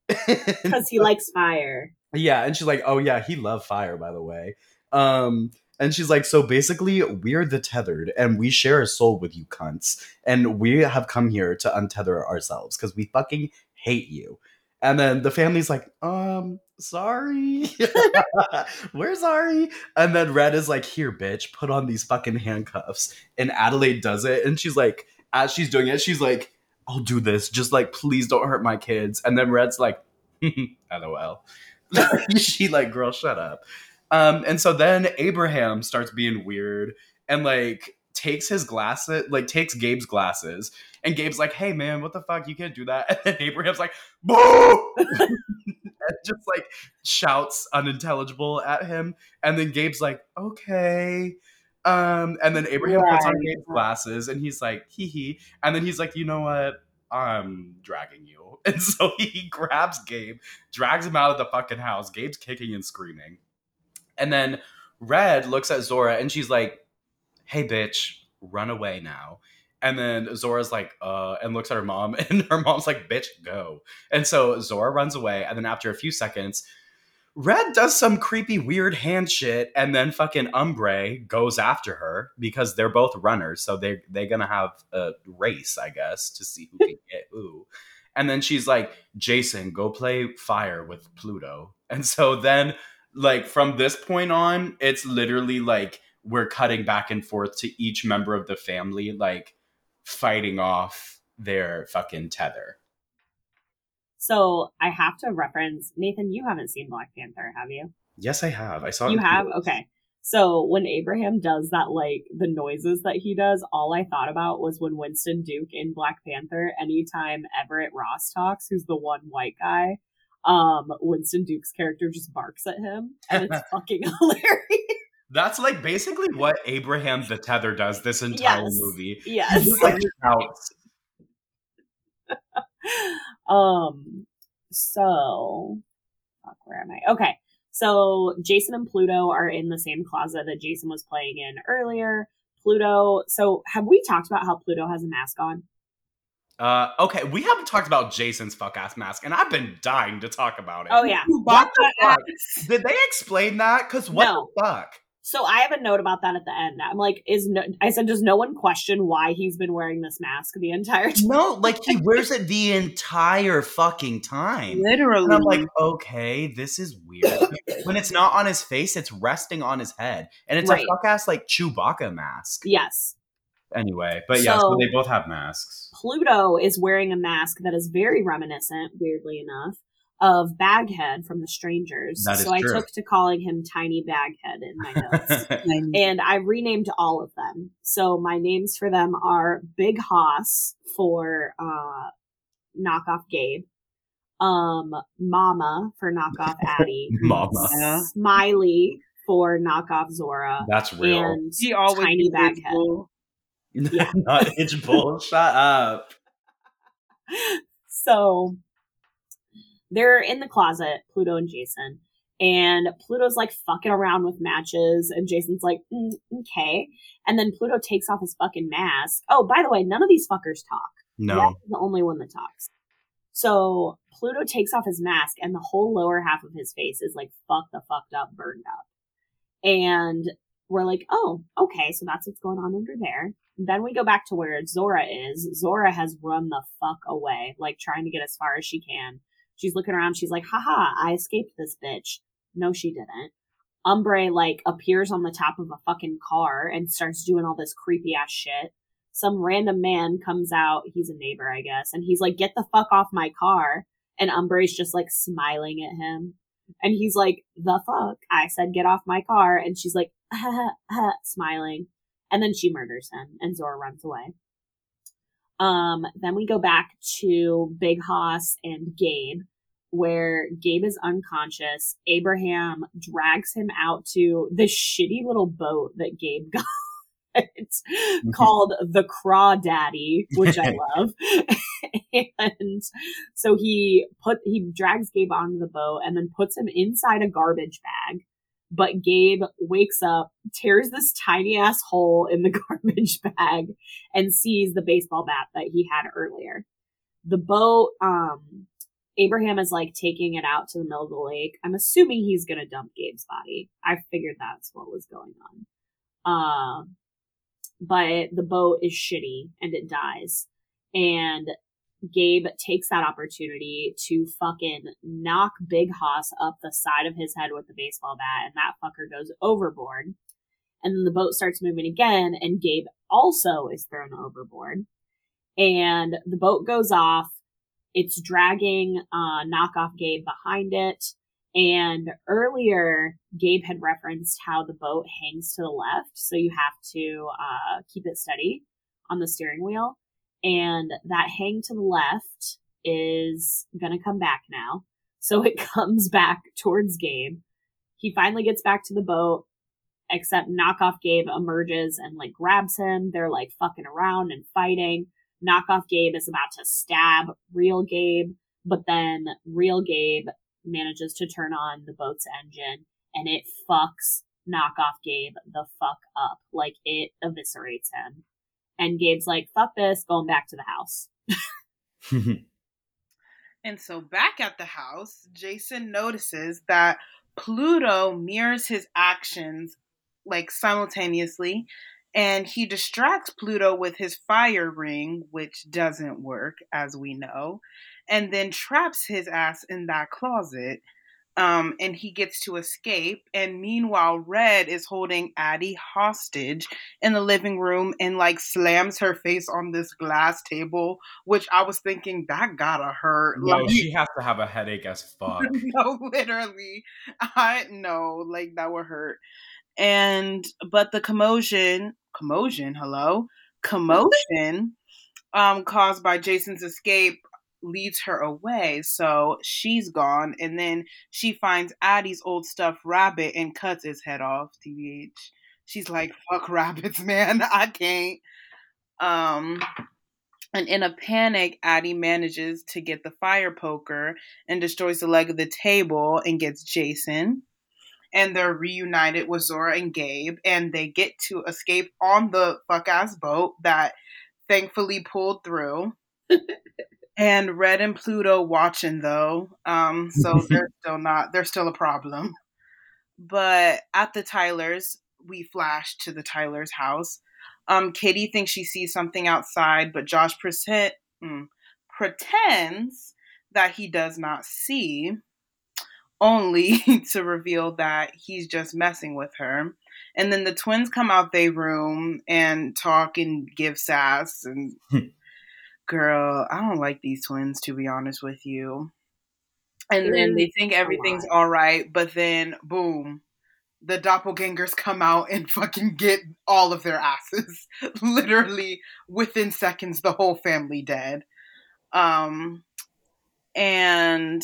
Because he likes fire. Yeah, and she's like, "Oh yeah, he loved fire, by the way." Um, and she's like, "So basically, we're the tethered, and we share a soul with you cunts, and we have come here to untether ourselves because we fucking hate you." And then the family's like, "Um, sorry, we're sorry." And then Red is like, "Here, bitch, put on these fucking handcuffs." And Adelaide does it, and she's like, as she's doing it, she's like, "I'll do this. Just like, please don't hurt my kids." And then Red's like, "LOL." she like, girl, shut up. Um, and so then Abraham starts being weird and like takes his glasses, like takes Gabe's glasses, and Gabe's like, "Hey man, what the fuck? You can't do that." And then Abraham's like, "Boo!" and just like shouts unintelligible at him, and then Gabe's like, "Okay." Um, and then Abraham puts on Gabe's glasses, and he's like, "Hee hee," and then he's like, "You know what? I'm dragging you." And so he grabs Gabe, drags him out of the fucking house. Gabe's kicking and screaming. And then Red looks at Zora and she's like, hey, bitch, run away now. And then Zora's like, uh, and looks at her mom, and her mom's like, bitch, go. And so Zora runs away. And then after a few seconds, Red does some creepy, weird hand shit, and then fucking Umbrae goes after her because they're both runners, so they they're gonna have a race, I guess, to see who can get who. And then she's like, Jason, go play fire with Pluto. And so then, like, from this point on, it's literally like we're cutting back and forth to each member of the family, like, fighting off their fucking tether. So I have to reference Nathan. You haven't seen Black Panther, have you? Yes, I have. I saw. You have okay. So when Abraham does that, like the noises that he does, all I thought about was when Winston Duke in Black Panther, anytime Everett Ross talks, who's the one white guy, um, Winston Duke's character just barks at him, and it's fucking hilarious. That's like basically what Abraham the Tether does this entire Yes. movie. Yes. Like um. So, fuck, where am I? Okay. So Jason and Pluto are in the same closet that Jason was playing in earlier. Pluto. So have we talked about how Pluto has a mask on? Uh, okay, we haven't talked about Jason's fuck ass mask, and I've been dying to talk about it. Oh yeah. What the fuck? ass. Did they explain that? Because what No. the fuck? So I have a note about that at the end. I'm like, is no? I said, does no one question why he's been wearing this mask the entire time? No, like he wears it the entire fucking time. Literally. And I'm like, okay, this is weird. when it's not on his face, it's resting on his head. And it's Right. a fuck ass like Chewbacca mask. Yes. Anyway, but yeah, so So- they both have masks. Pluto is wearing a mask that is very reminiscent, weirdly enough, of Baghead from The Strangers. That is so I took to calling him Tiny Baghead in my notes. and I renamed all of them. So my names for them are Big Hoss for uh, knockoff Gabe, um, Mama for knockoff Addie, Mama. Yeah. Smiley for knockoff Zora, That's real. and He always Tiny Baghead. bull. yeah. not itch bull. Shut up. so they're in the closet, Pluto and Jason. And Pluto's like fucking around with matches, and Jason's like, mm, okay. And then Pluto takes off his fucking mask. Oh, by the way, none of these fuckers talk. No. The only one that talks. So Pluto takes off his mask, and the whole lower half of his face is like fucked the fucked up, burned up. And we're like, oh, okay, so that's what's going on under there. Then we go back to where Zora is. Zora has run the fuck away, like trying to get as far as she can. She's looking around. She's like, haha, I escaped this bitch. No, she didn't. Umbrae, like, appears on the top of a fucking car and starts doing all this creepy ass shit. Some random man comes out. He's a neighbor, I guess. And he's like, get the fuck off my car. And Umbrae's just like smiling at him. And he's like, the fuck? I said, get off my car. And she's like, ha, ha, ha, smiling. And then she murders him and Zora runs away. Um, then we go back to Big Hoss and Gabe, where Gabe is unconscious. Abraham drags him out to this shitty little boat that Gabe got. It's called the Craw Daddy, which I love. and so he put he drags Gabe onto the boat and then puts him inside a garbage bag. But Gabe wakes up, tears this tiny ass hole in the garbage bag, and sees the baseball bat that he had earlier. The boat, um, Abraham is like taking it out to the middle of the lake. I'm assuming he's gonna dump Gabe's body. I figured that's what was going on. Uh, but the boat is shitty and it dies. And Gabe takes that opportunity to fucking knock Big Hoss up the side of his head with the baseball bat, and that fucker goes overboard. And then the boat starts moving again, and Gabe also is thrown overboard. And the boat goes off. It's dragging uh, knockoff Gabe behind it. And earlier, Gabe had referenced how the boat hangs to the left, so you have to uh, keep it steady on the steering wheel. And that hang to the left is gonna come back now. So it comes back towards Gabe. He finally gets back to the boat, except knockoff Gabe emerges and like grabs him. They're like fucking around and fighting. Knockoff Gabe is about to stab real Gabe, but then real Gabe manages to turn on the boat's engine and it fucks knockoff Gabe the fuck up. Like it eviscerates him. And Gabe's like, fuck this, going back to the house. and so back at the house, Jason notices that Pluto mirrors his actions like simultaneously and he distracts Pluto with his fire ring, which doesn't work, as we know, and then traps his ass in that closet um, and he gets to escape. And meanwhile, Red is holding Addie hostage in the living room and like slams her face on this glass table, which I was thinking that gotta hurt. No, like, she has to have a headache as fuck. no, literally, I know, like that would hurt. And but the commotion, commotion, hello, commotion. Um, caused by Jason's escape leads her away. So she's gone. And then she finds Addie's old stuffed rabbit and cuts his head off, TBH. She's like, fuck rabbits, man. I can't. Um, and in a panic, Addie manages to get the fire poker and destroys the leg of the table and gets Jason. And they're reunited with Zora and Gabe, and they get to escape on the fuck ass boat that thankfully pulled through. and Red and Pluto watching though. Um, so they're still not they're still a problem. But at the Tylers, we flash to the Tylers' house. Um, Kitty thinks she sees something outside, but Josh present, mm, pretends that he does not see, only to reveal that he's just messing with her. And then the twins come out their room and talk and give sass and girl, I don't like these twins to be honest with you. And then they think everything's all right, but then boom, the doppelgangers come out and fucking get all of their asses. Literally within seconds, the whole family dead. Um, and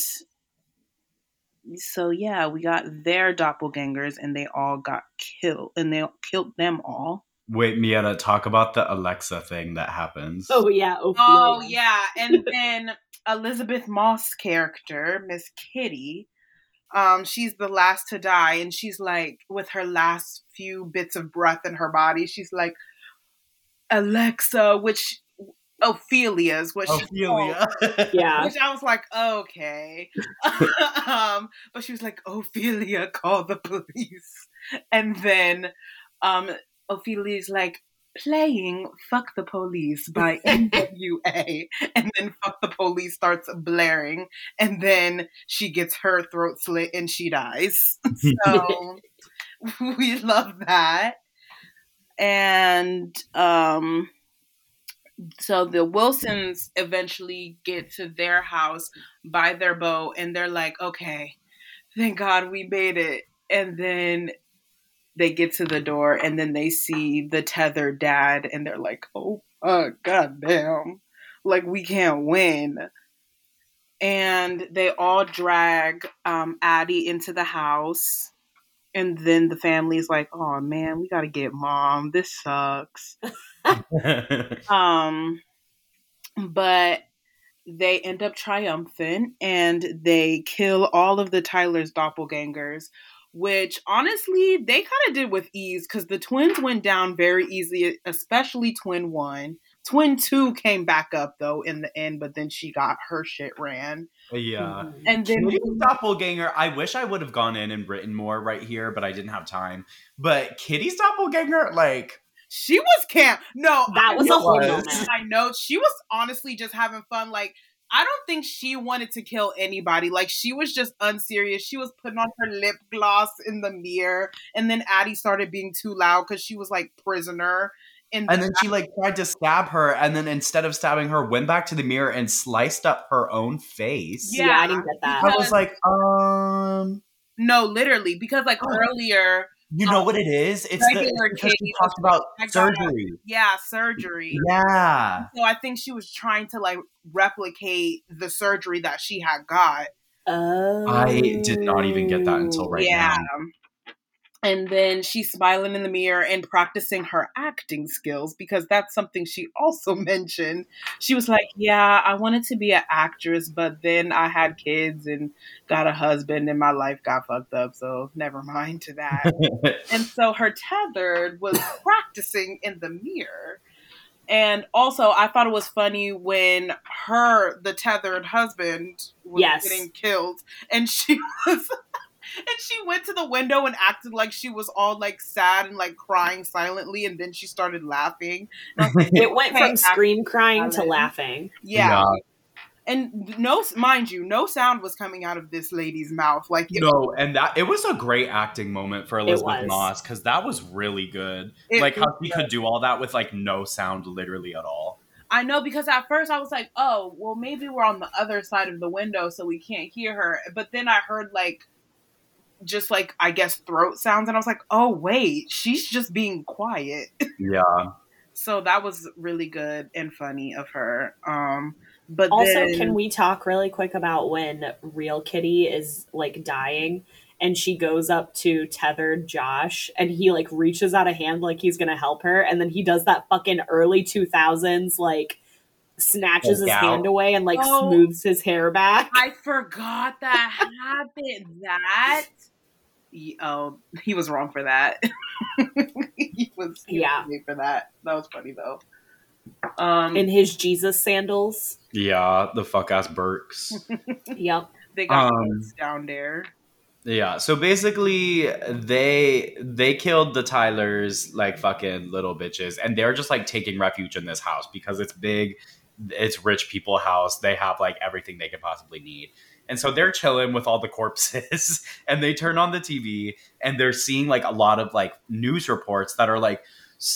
so yeah, we got their doppelgangers, and they all got killed, and they killed them all. Wait, Mia, talk about the Alexa thing that happens. Oh yeah. Ophelia. Oh yeah, and then Elisabeth Moss character, Miss Kitty, um, she's the last to die, and she's like, with her last few bits of breath in her body, she's like, Alexa, which Ophelia's what Ophelia. yeah. Which I was like, okay. um, but she was like, Ophelia, call the police. And then um Ophelia's like playing Fuck the Police by NWA. and then Fuck the Police starts blaring. And then she gets her throat slit and she dies. So we love that. And um so the Wilsons eventually get to their house by their boat and they're like, okay, thank God we made it. And then they get to the door and then they see the tethered dad and they're like, oh, uh, goddamn. Like, we can't win. And they all drag um, Addie into the house. And then the family's like, oh man, we gotta get mom. This sucks. um, but they end up triumphant and they kill all of the Tyler's doppelgangers, which honestly they kind of did with ease because the twins went down very easily, especially twin one. Twin two came back up though in the end, but then she got her shit ran. yeah. Mhm. And then Kitty's doppelganger. I wish I would have gone in and written more right here, but I didn't have time. But Kitty's doppelganger, like, she was camp. No, That was It a whole was. moment. I know she was honestly just having fun. Like, I don't think she wanted to kill anybody. Like, she was just unserious. She was putting on her lip gloss in the mirror, and then Addie started being too loud because she was like prisoner. In the and then she like tried to stab her, and then instead of stabbing her, went back to the mirror and sliced up her own face. Yeah, Yeah. I didn't get that. I was like, um, no, literally, because like Oh. earlier, you oh, know what it is? It's the Regular it's because she talked about I got surgery. yeah, surgery. Yeah. So I think she was trying to like replicate the surgery that she had got. Oh. I did not even get that until right yeah. now. And then she's smiling in the mirror and practicing her acting skills because that's something she also mentioned. She was like, Yeah, I wanted to be an actress, but then I had kids and got a husband and my life got fucked up. So never mind to that. and so her tethered was practicing in the mirror. And also, I thought it was funny when her, the tethered husband, was Yes. getting killed, and she was, and she went to the window and acted like she was all like sad and like crying silently, and then she started laughing. And I was like, It went Okay, from scream crying to laughing. yeah. And no, mind you, no sound was coming out of this lady's mouth. Like, it, No, and that it was a great acting moment for Elisabeth. Moss because that was really good. It like how she could do all that with like no sound literally at all. I know because at first I was like, oh, well, maybe we're on the other side of the window so we can't hear her. But then I heard like, just like, I guess throat sounds. And I was like, oh, wait, she's just being quiet. Yeah. so that was really good and funny of her. Um, but Also, then, can we talk really quick about when real Kitty is like dying and she goes up to tethered Josh and he like reaches out a hand like he's gonna help her and then he does that fucking early 2000s like snatches his hand away and like Oh. smooths his hair back. I forgot that happened. That. Ye- Oh, he was wrong for that. he was he Yeah. was for that. That was funny though. Um, in his Jesus sandals. Yeah, the fuck ass Birks. Yep. they got um, down there. Yeah, so basically they they killed the Tylers like fucking little bitches and they're just like taking refuge in this house because it's big, it's rich people house. They have like everything they could possibly need. And so they're chilling with all the corpses and they turn on the TV and they're seeing like a lot of like news reports that are like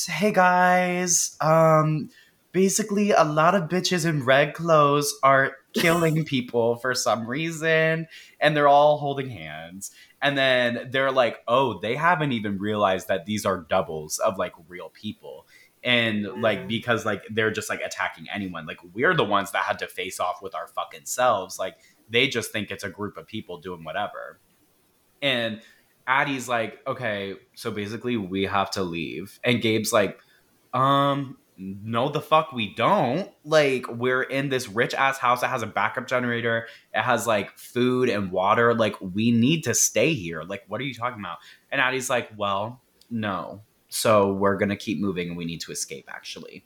hey guys, um basically a lot of bitches in red clothes are killing people for some reason and they're all holding hands. And then they're like oh they haven't even realized that these are doubles of like real people. And like because like they're just like attacking anyone. Like we're the ones that had to face off with our fucking selves. Like they just think it's a group of people doing whatever. And addie's like okay so basically we have to leave. And gabe's like um no the fuck we don't. Like we're in this rich ass house that has a backup generator. It has like food and water. Like we need to stay here. Like what are you talking about? And addie's like well no. So we're gonna keep moving and we need to escape actually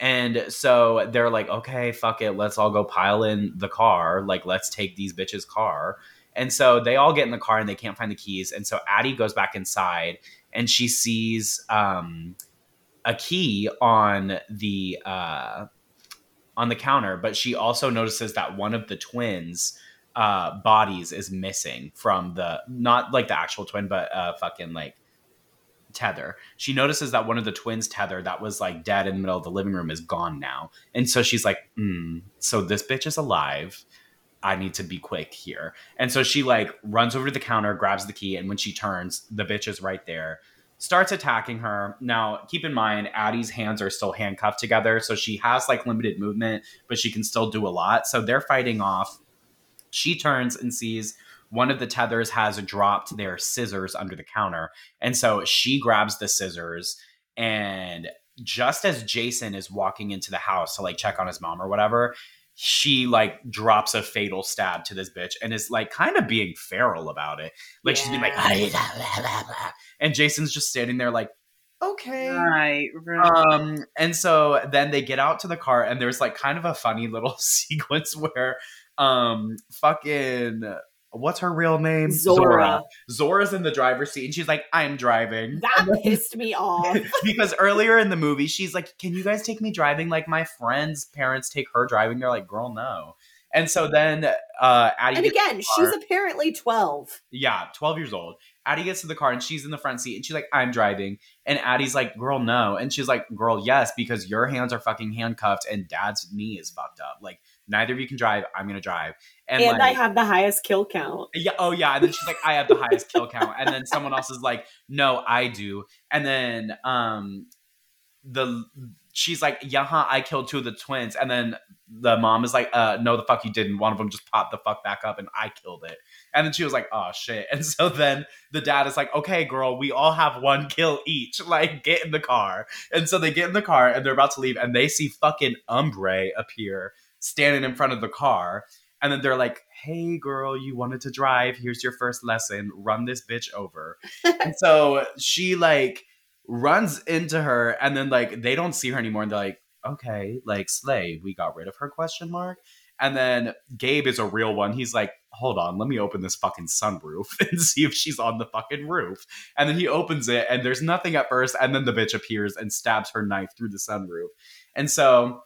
and so they're like okay fuck it let's all go pile in the car like let's take these bitches car. And so they all get in the car and they can't find the keys. And so addie goes back inside and she sees um a key on the uh on the counter but she also notices that one of the twins uh bodies is missing from the not like the actual twin but uh fucking like tether she notices that one of the twins tether that was like dead in the middle of the living room is gone now and so she's like mm, so this bitch is alive I need to be quick here. And so she like runs over to the counter, grabs the key, and when she turns, the bitch is right there. Starts attacking her. Now, keep in mind, Addie's hands are still handcuffed together, so she has like limited movement, but she can still do a lot. So they're fighting off. She turns and sees one of the tethers has dropped their scissors under the counter. And so she grabs the scissors and just as Jason is walking into the house to like check on his mom or whatever, she like drops a fatal stab to this bitch and is like kind of being feral about it. Like she's being like, Yeah. and Jason's just standing there like, okay. Right, right. Um, and so then they get out to the car, and there's like kind of a funny little sequence where, um, fucking, what's her real name? Zora. Zora's in the driver's seat, and she's like, "I'm driving." That pissed me off. because earlier in the movie, she's like, "Can you guys take me driving? Like my friend's parents take her driving." They're like, "Girl, no." And so then, uh, Addie. and again, she's apparently 12. Yeah, 12 years old. Addie gets to the car and she's in the front seat and she's like, I'm driving. And Addie's like, girl, no. And she's like, girl, yes, because your hands are fucking handcuffed and dad's knee is fucked up. Like, neither of you can drive. I'm going to drive. And, And, like, I have the highest kill count. yeah, oh yeah. And then she's like, I have the highest kill count. And then someone else is like, no, I do. And then um the she's like, yeah, huh, I killed two of the twins. And then the mom is like, uh, no, the fuck you didn't. One of them just popped the fuck back up and I killed it. And then she was like, oh shit. And so then the dad is like, okay, girl, we all have one kill each. Like, get in the car. And so they get in the car and they're about to leave and they see fucking Umbrae appear standing in front of the car. And then they're like, hey, girl, you wanted to drive. Here's your first lesson. Run this bitch over. and so she like runs into her and then like they don't see her anymore. And they're like, okay, like Slay, we got rid of her question mark. And then Gabe is a real one. He's like, hold on, let me open this fucking sunroof and see if she's on the fucking roof. And then he opens it and there's nothing at first. And then the bitch appears and stabs her knife through the sunroof. And so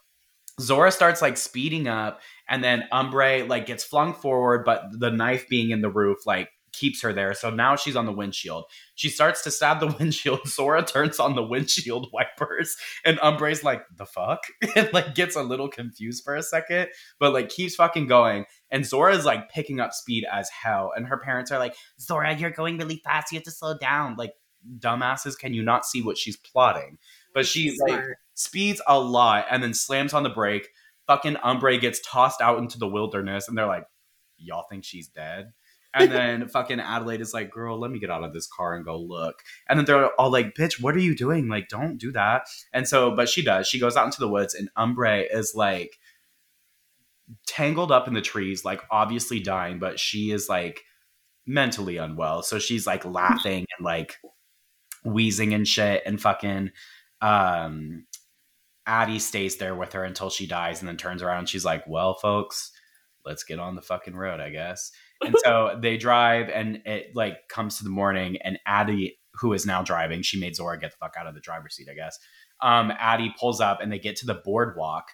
Zora starts like speeding up and then Umbrae like gets flung forward, but the knife being in the roof like keeps her there. So now she's on the windshield. She starts to stab the windshield. Zora turns on the windshield wipers, and Umbrae's like, "The fuck?" and like gets a little confused for a second, but like keeps fucking going. And Zora's like picking up speed as hell, and her parents are like, "Zora, you're going really fast. You have to slow down." Like dumbasses, can you not see what she's plotting? But she like speeds a lot and then slams on the brake. Fucking Umbrae gets tossed out into the wilderness, and they're like, "Y'all think she's dead?" And then fucking Adelaide is like, "Girl, let me get out of this car and go look." And then they're all like, "Bitch, what are you doing? Like, don't do that." And so, but she does. She goes out into the woods, and Umbrae is like tangled up in the trees, like obviously dying, but she is like mentally unwell. So she's like laughing and like wheezing and shit, and fucking um Addie stays there with her until she dies and then turns around and she's like, Well, folks, let's get on the fucking road, I guess. And so they drive and it like comes to the morning and Addie, who is now driving, she made Zora get the fuck out of the driver's seat, I guess. Um, Addie pulls up and they get to the boardwalk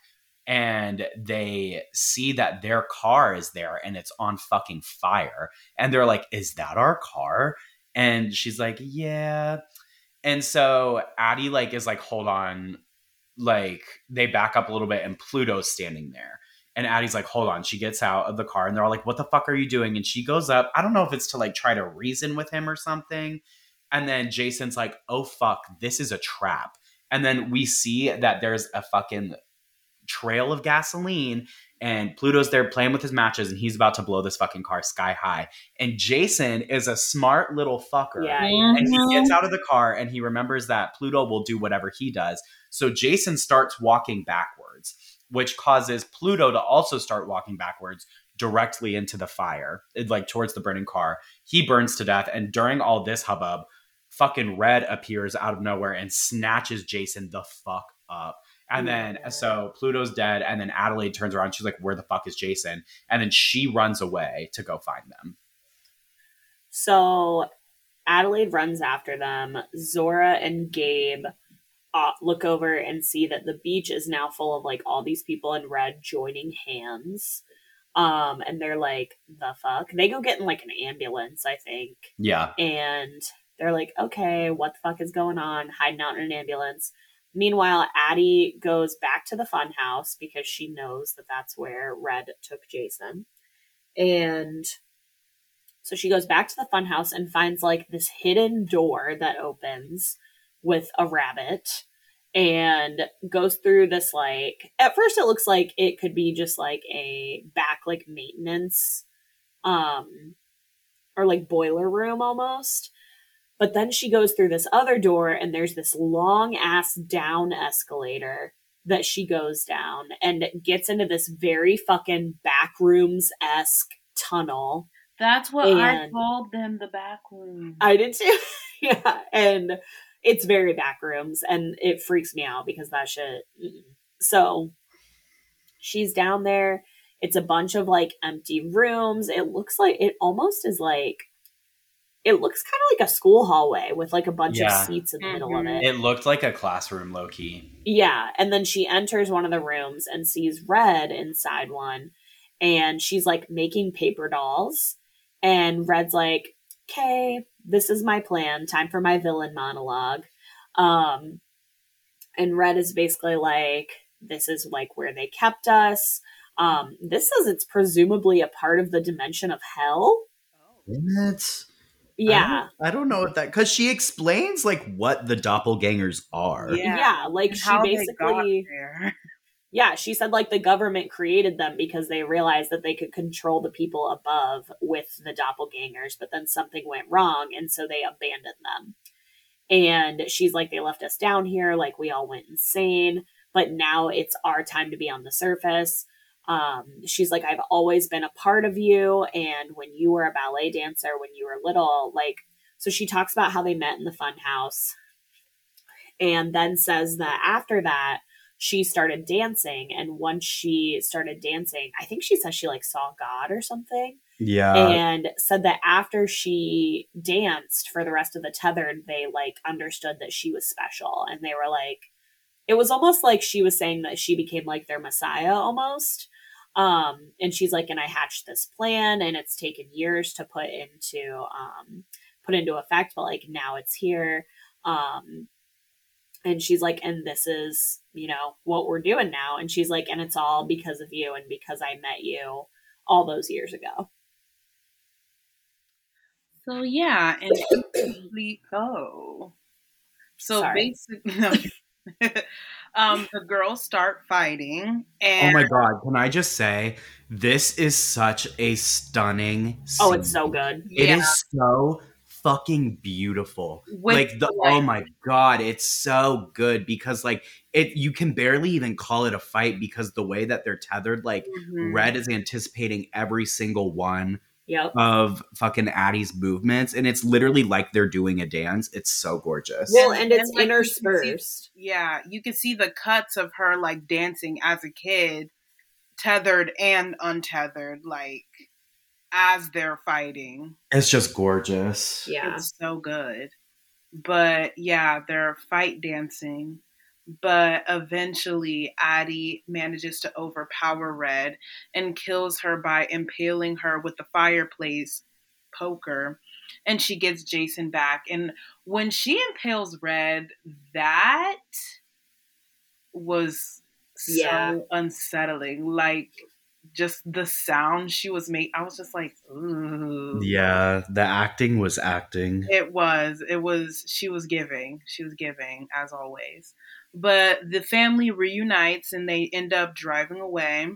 and they see that their car is there and it's on fucking fire. And they're like, Is that our car? And she's like, Yeah. And so Addie like is like, hold on, like they back up a little bit and Pluto's standing there. And Addie's like, hold on. She gets out of the car and they're all like, what the fuck are you doing? And she goes up. I don't know if it's to like try to reason with him or something. And then Jason's like, oh fuck, this is a trap. And then we see that there's a fucking trail of gasoline and Pluto's there playing with his matches and he's about to blow this fucking car sky high. And Jason is a smart little fucker. Yeah, And he gets out of the car and he remembers that Pluto will do whatever he does. So Jason starts walking backwards, which causes Pluto to also start walking backwards directly into the fire, like towards the burning car. He burns to death. And during all this hubbub, fucking Red appears out of nowhere and snatches Jason the fuck up. And then so Pluto's dead, and then Adelaide turns around. She's like, "Where the fuck is Jason?" And then she runs away to go find them. So Adelaide runs after them. Zora and Gabe uh, look over and see that the beach is now full of like all these people in red joining hands. Um, and they're like, the fuck? They go get in like an ambulance, I think. Yeah, And they're like, okay, what the fuck is going on? Hiding out in an ambulance. Meanwhile, Addie goes back to the funhouse because she knows that that's where Red took Jason. And so she goes back to the funhouse and finds like this hidden door that opens with a rabbit and goes through this like at first it looks like it could be just like a back like maintenance um or like boiler room almost but then she goes through this other door and there's this long ass down escalator that she goes down and gets into this very fucking back rooms esque tunnel That's what I called them, the back room. I did too. yeah. And it's very back rooms and it freaks me out because that shit. mm-mm. So she's down there. It's a bunch of like empty rooms. It looks like it almost is like it looks kind of like a school hallway with like a bunch Yeah. of seats in the middle of Mhm. it. It looked like a classroom, low key. Yeah, and then she enters one of the rooms and sees Red inside one, and she's like making paper dolls. And Red's like, "Okay, this is my plan. Time for my villain monologue." Um, and Red is basically like, "This is like where they kept us." Um, this is, it's presumably a part of the dimension of hell. Isn't it? Yeah, I don't, I don't know what that because she explains like what the doppelgangers are. Yeah. yeah, like she how they got basically. Yeah, she said like the government created them because they realized that they could control the people above with the doppelgangers, but then something went wrong and so they abandoned them. And she's like, they left us down here, like we all went insane, but now it's our time to be on the surface. Um, she's like, I've always been a part of you, and when you were a ballet dancer when you were little, like, so she talks about how they met in the fun house, and then says that after that, she started dancing and once she started dancing i think she says she like saw god or something Yeah. and said that after she danced for the rest of the tethered they like understood that she was special and they were like it was almost like she was saying that she became like their messiah almost um and she's like and i hatched this plan and it's taken years to put into um put into effect but like now it's here um and she's like and this is you know what we're doing now and she's like and it's all because of you and because i met you all those years ago So yeah, and go. So Sorry. basically, no. um, the girls start fighting, And oh my god! Can I just say this is such a stunning. oh it's so good It yeah, is so fucking beautiful. with like the like- oh my god, it's so good because like it you can barely even call it a fight because the way that they're tethered, like Mhm. Red is anticipating every single one yep of fucking Addie's movements, and it's literally like they're doing a dance. It's so gorgeous. well And- and it's and, like, you see- interspersed Yeah, you can see the cuts of her like dancing as a kid, tethered and untethered, like as they're fighting. It's just gorgeous. yeah It's so good. But yeah, they're fight dancing. But eventually, Addie manages to overpower Red and kills her by impaling her with the fireplace poker. And she gets Jason back. And when she impales Red, that was so Yeah. unsettling. Like, just the sound she was making, I was just like, ooh. Yeah, the acting was acting. It was. It was. She was giving. She was giving, as always. But the family reunites and they end up driving away.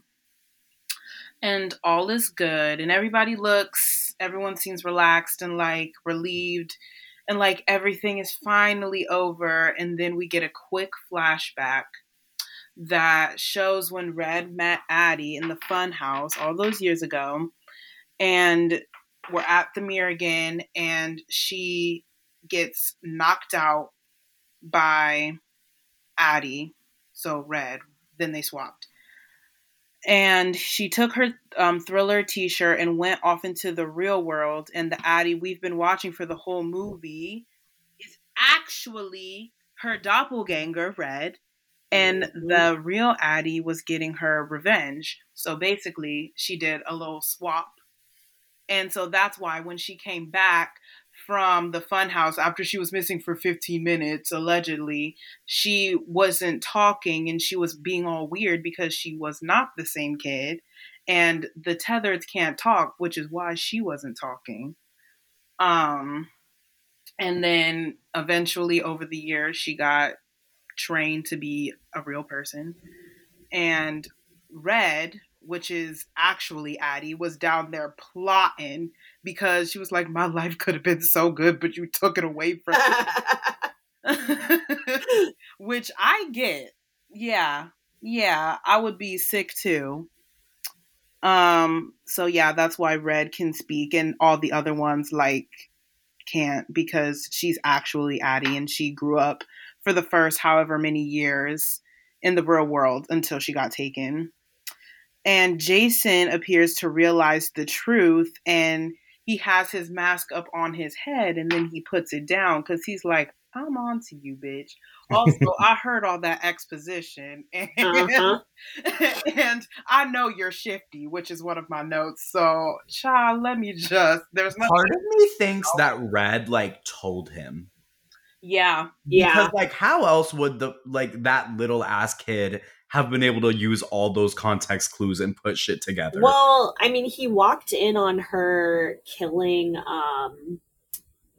And all is good. And everybody looks, everyone seems relaxed and like relieved. And like everything is finally over. And then we get a quick flashback that shows when Red met Addie in the fun house all those years ago. And we're at the mirror again and she gets knocked out by Addie, so red. Then they swapped. And she took her um, thriller t shirt and went off into the real world. And the Addie we've been watching for the whole movie is actually her doppelganger, Red. And the real Addie was getting her revenge. So basically, she did a little swap and so that's why when she came back from the funhouse after she was missing for 15 minutes, allegedly, she wasn't talking and she was being all weird because she was not the same kid. and the tethered can't talk, which is why she wasn't talking. Um, and then eventually, over the years, she got trained to be a real person. And Red, which is actually Addie, was down there plotting because she was like, My life could have been so good, but you took it away from me. which I get. Yeah. Yeah. I would be sick too. Um, so yeah, that's why Red can speak and all the other ones like can't because she's actually Addie and she grew up for the first however many years in the real world until she got taken. And Jason appears to realize the truth and he has his mask up on his head and then he puts it down because he's like, I'm on to you, bitch. Also, I heard all that exposition and, Uh-huh. and I know you're shifty, which is one of my notes. So, child, let me just, there's nothing. Part of me thinks that Red like told him. Yeah. Yeah. Because like how else would the like that little ass kid have been able to use all those context clues and put shit together? Well, I mean, he walked in on her killing um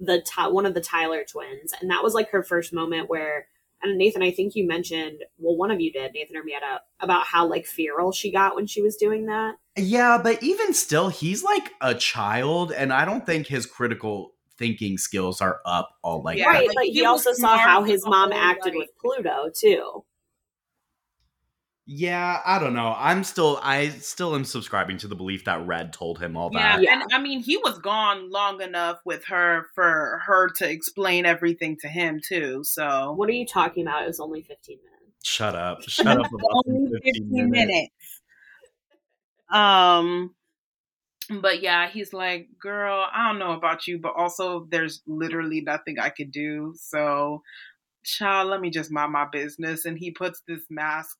the Ty- one of the Tyler twins, and that was like her first moment where. And Nathan, I think you mentioned, well, one of you did, Nathan or Mietta, about how like feral she got when she was doing that. yeah, but even still, he's like a child, and I don't think his critical thinking skills are up all like Yeah, that. right, but he he, also saw how his mom acted like- with Pluto too. Yeah, I don't know. I'm still I still am subscribing to the belief that Red told him all Yeah, that. Yeah. and I mean, he was gone long enough with her for her to explain everything to him too. So What are you talking about? It was only 15 minutes. Shut up. Shut up about only the 15 minutes. Um, but yeah, he's like, girl, I don't know about you, but also there's literally nothing I could do. So, child, let me just mind my business. And he puts this mask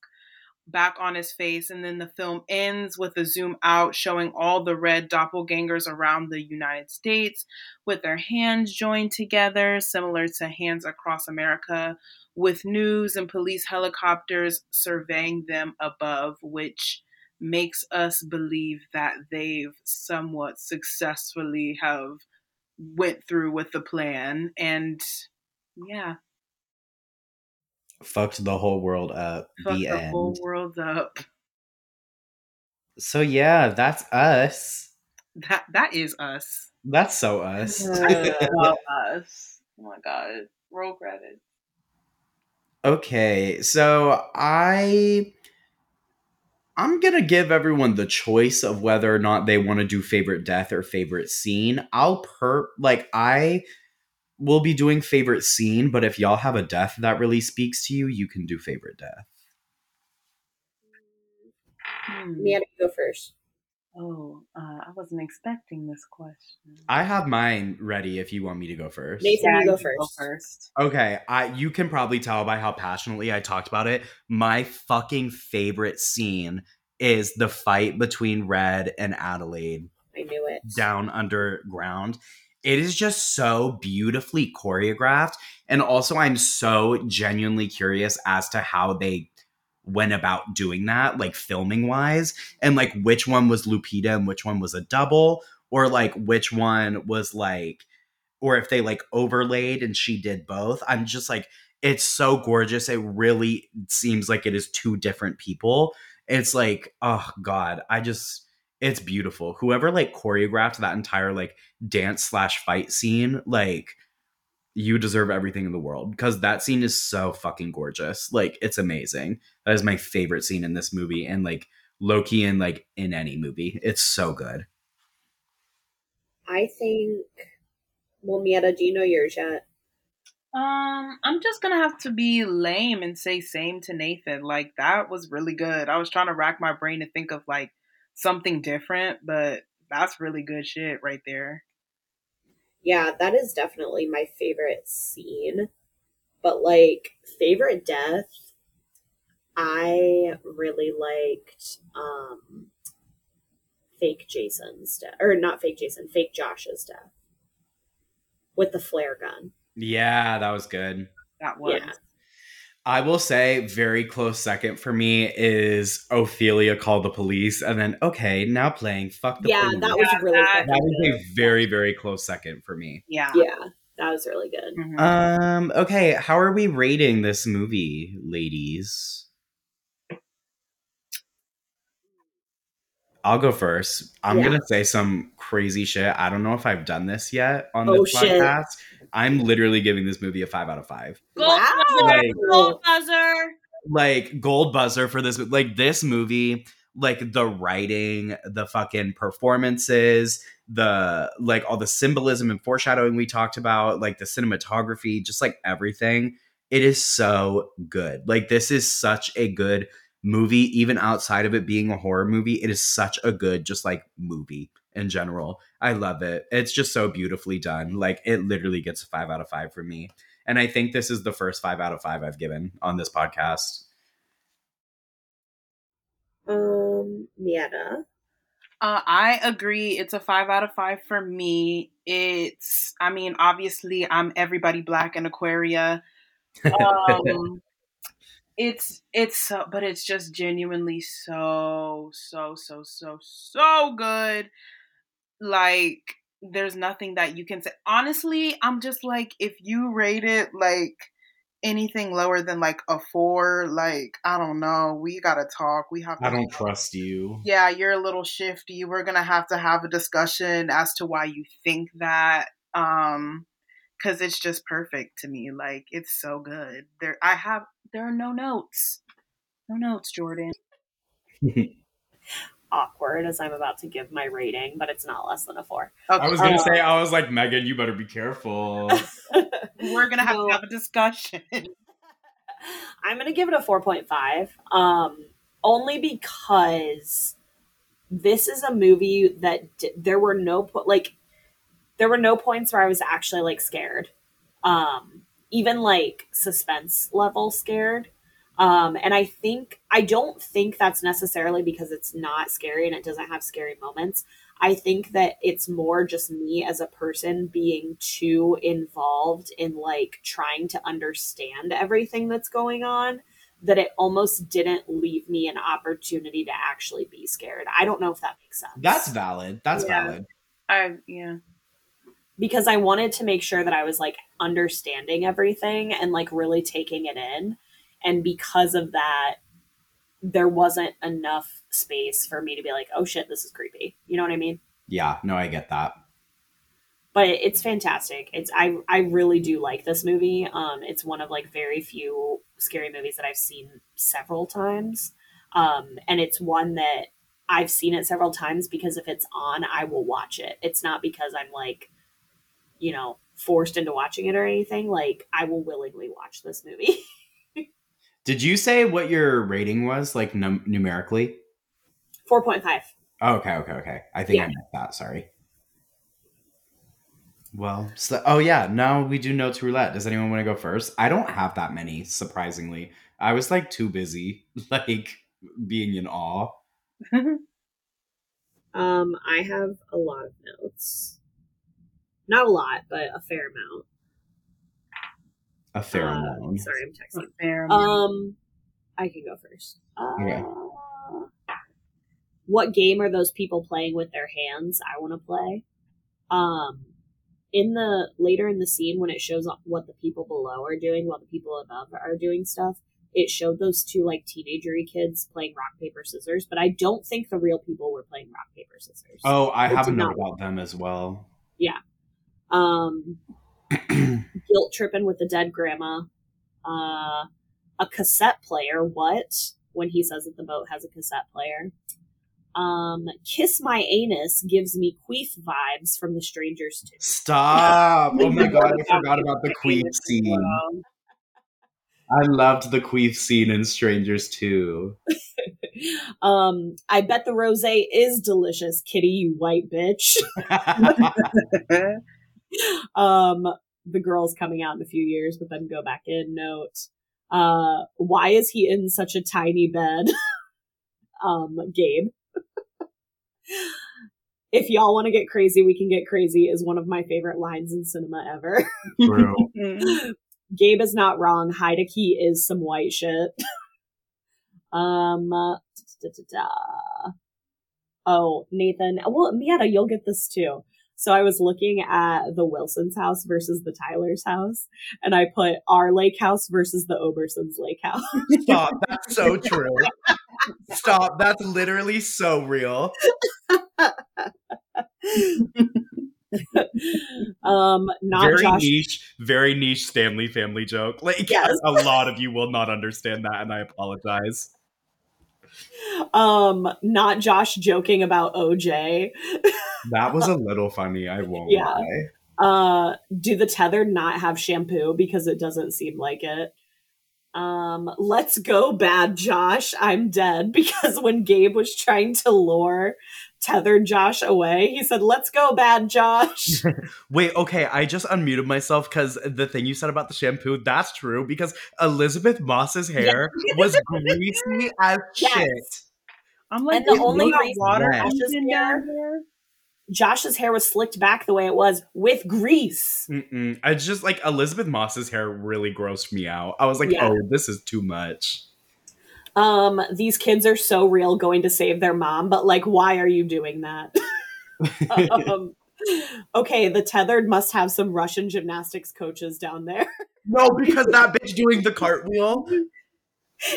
back on his face, and then the film ends with a zoom out showing all the red doppelgangers around the United States with their hands joined together, similar to Hands Across America, with news and police helicopters surveying them above, which makes us believe that they've somewhat successfully have went through with the plan. And yeah Fucked the whole world up. fuck the the end. whole world up So yeah, that's us. that that is us That's so us. Us oh my god roll credits okay, so I I'm gonna give everyone the choice of whether or not they want to do favorite death or favorite scene. I'll per like I will be doing favorite scene, but if y'all have a death that really speaks to you, you can do favorite death. Hmm. Mia, go first. oh uh, i wasn't expecting this question I have mine ready if you want me to go first. Nathan, you go can first. first Okay, I you can probably tell by how passionately I talked about it. My fucking favorite scene is the fight between Red and Adelaide I knew it. down underground. It is just so beautifully choreographed and also I'm so genuinely curious as to how they went about doing that like filming wise and like which one was Lupita and which one was a double or like which one was like or if they like overlaid and she did both. I'm just like, it's so gorgeous. It really seems like it is two different people. It's like, oh God, I just, it's beautiful. Whoever like choreographed that entire like dance slash fight scene, like, you deserve everything in the world because that scene is so fucking gorgeous. Like, it's amazing. That is my favorite scene in this movie and like Loki and like in any movie. It's so good. I think. Well, Mietta, do you know yours yet? Um, I'm just gonna have to be lame and say same to Nathan. Like that was really good. I was trying to rack my brain to think of like something different, but that's really good shit right there. Yeah, that is definitely my favorite scene. But like favorite death, I really liked um fake Jason's death. Or not fake Jason, fake Josh's death. With the flare gun. Yeah, that was good. That was. Yeah. I will say, very close second for me is Ophelia called the police, and then okay, now playing fuck the yeah, police. that was Yeah, really that- that was good. a very very close second for me. Yeah. Yeah, that was really good. Mhm. Um. Okay. How are we rating this movie, ladies? I'll go first. I'm Yeah. gonna say some crazy shit. I don't know if I've done this yet on Oh, this shit. podcast. I'm literally giving this movie a five out of five. Gold Wow. buzzer, gold buzzer. Like gold buzzer for this. Like this movie. Like the writing, the fucking performances, the like all the symbolism and foreshadowing we talked about, like the cinematography, just like everything. It is so good. Like this is such a good movie, even outside of it being a horror movie. It is such a good, just like movie in general. I love it. It's just so beautifully done. Like it literally gets a five out of five for me. And I think this is the first five out of five I've given on this podcast. Um, Mietta. Uh, I agree. It's a five out of five for me. It's, I mean, obviously, I'm everybody black in Aquaria. Um, it's, it's, so, but it's just genuinely so, so, so, so, so good. Like, there's nothing that you can say. Honestly, I'm just like, if you rate it like anything lower than like a four, like, I don't know, we gotta talk. We have to I don't trust you. yeah, you're a little shifty. We're gonna have to have a discussion as to why you think that. Um, because it's just perfect to me. Like it's so good. There, I have there are no notes, no notes, Jordan. Awkward as I'm about to give my rating, but it's not less than a four. Okay, I was gonna Uh, say, I was like, Megan, you better be careful. we're gonna have No. to have a discussion. I'm gonna give it a 4.5. Um, only because this is a movie that d- there were no po- like there were no points where I was actually like scared. Um, even like suspense level scared. Um, and I think I don't think that's necessarily because it's not scary and it doesn't have scary moments. I think that it's more just me as a person being too involved in like trying to understand everything that's going on that it almost didn't leave me an opportunity to actually be scared. I don't know if that makes sense. That's valid. That's Yeah. valid. I yeah. because I wanted to make sure that I was like understanding everything and like really taking it in. And because of that, there wasn't enough space for me to be like, oh shit, this is creepy. You know what I mean? Yeah, no, I get that. But it's fantastic. It's I I really do like this movie. Um it's one of like very few scary movies that I've seen several times. Um and it's one that I've seen it several times because if it's on, I will watch it. It's not because I'm like, you know, forced into watching it or anything. Like I will willingly watch this movie. Did you say what your rating was, like num- numerically? 4.5. Oh, okay, okay, okay. I think I Yeah. meant that. Sorry. Well, so, oh yeah, now we do notes roulette. Does anyone want to go first? I don't have that many, surprisingly. I was like too busy, like being in awe. Um, I have a lot of notes. Not a lot, but a fair amount. A fair Uh, amount. Sorry, I'm texting. Fair. Um, I can go first. Uh, Okay. What game are those people playing with their hands? I want to play. Um, in the later in the scene when it shows what the people below are doing while the people above are doing stuff, it showed those two like teenagery kids playing rock paper scissors. But I don't think the real people were playing rock paper scissors. Oh, I It have a note about them as well. Yeah. Um, guilt tripping with the dead grandma. Uh, a cassette player. What? When he says that the boat has a cassette player. Um, kiss my anus gives me queef vibes from the strangers too. Stop! Oh my god, I forgot about the queef scene. I loved the queef scene in Strangers too. um, I bet the rosé is delicious, kitty, you white bitch. um, the girl's coming out in a few years, but then go back in. Note, uh, why is he in such a tiny bed? um, Gabe. if y'all want to get crazy, we can get crazy is one of my favorite lines in cinema ever. Gabe is not wrong. Heideki is some white shit. um, da, da, da, oh, Nathan. Well, Mietta, you'll get this too. So I was looking at the Wilson's house versus the Tyler's house, and I put our lake house versus the Oberson's lake house. Stop. That's so true. Stop. That's literally so real. um, not very Josh. niche, very niche Stanley family joke. Like Yes. a lot of you will not understand that, and I apologize. Um, not Josh joking about OJ. That was a little funny. I won't Yeah. lie. Uh, do the tethered not have shampoo because it doesn't seem like it? Um, let's go, bad Josh. I'm dead because when Gabe was trying to lure tethered Josh away, he said, "Let's go, bad Josh." Wait, okay, I just unmuted myself because the thing you said about the shampoo, that's true because Elisabeth Moss's hair was greasy as Yes. shit. I'm like, And the only there reason water Josh's engine hair- down there? Josh's hair was slicked back the way it was with grease. Mm-mm. It's just like Elisabeth Moss's hair really grossed me out. I was like, Yeah. oh, this is too much. Um, these kids are so real going to save their mom, but like, why are you doing that? um, okay, the tethered must have some Russian gymnastics coaches down there. no, because that bitch doing the cartwheel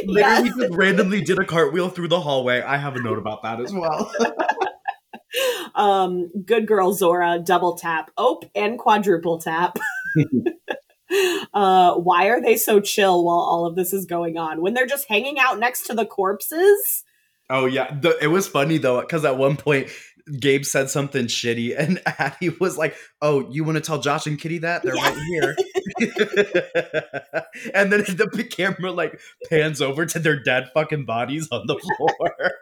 literally just randomly did a cartwheel through the hallway. I have a note about that as well. Um, good girl Zora, double tap, ope, and quadruple tap. uh, why are they so chill while all of this is going on when they're just hanging out next to the corpses? Oh yeah, the, it was funny though because at one point Gabe said something shitty, and Addie was like, "Oh, you want to tell Josh and Kitty that they're Yeah. right here?" and then the camera like pans over to their dead fucking bodies on the floor.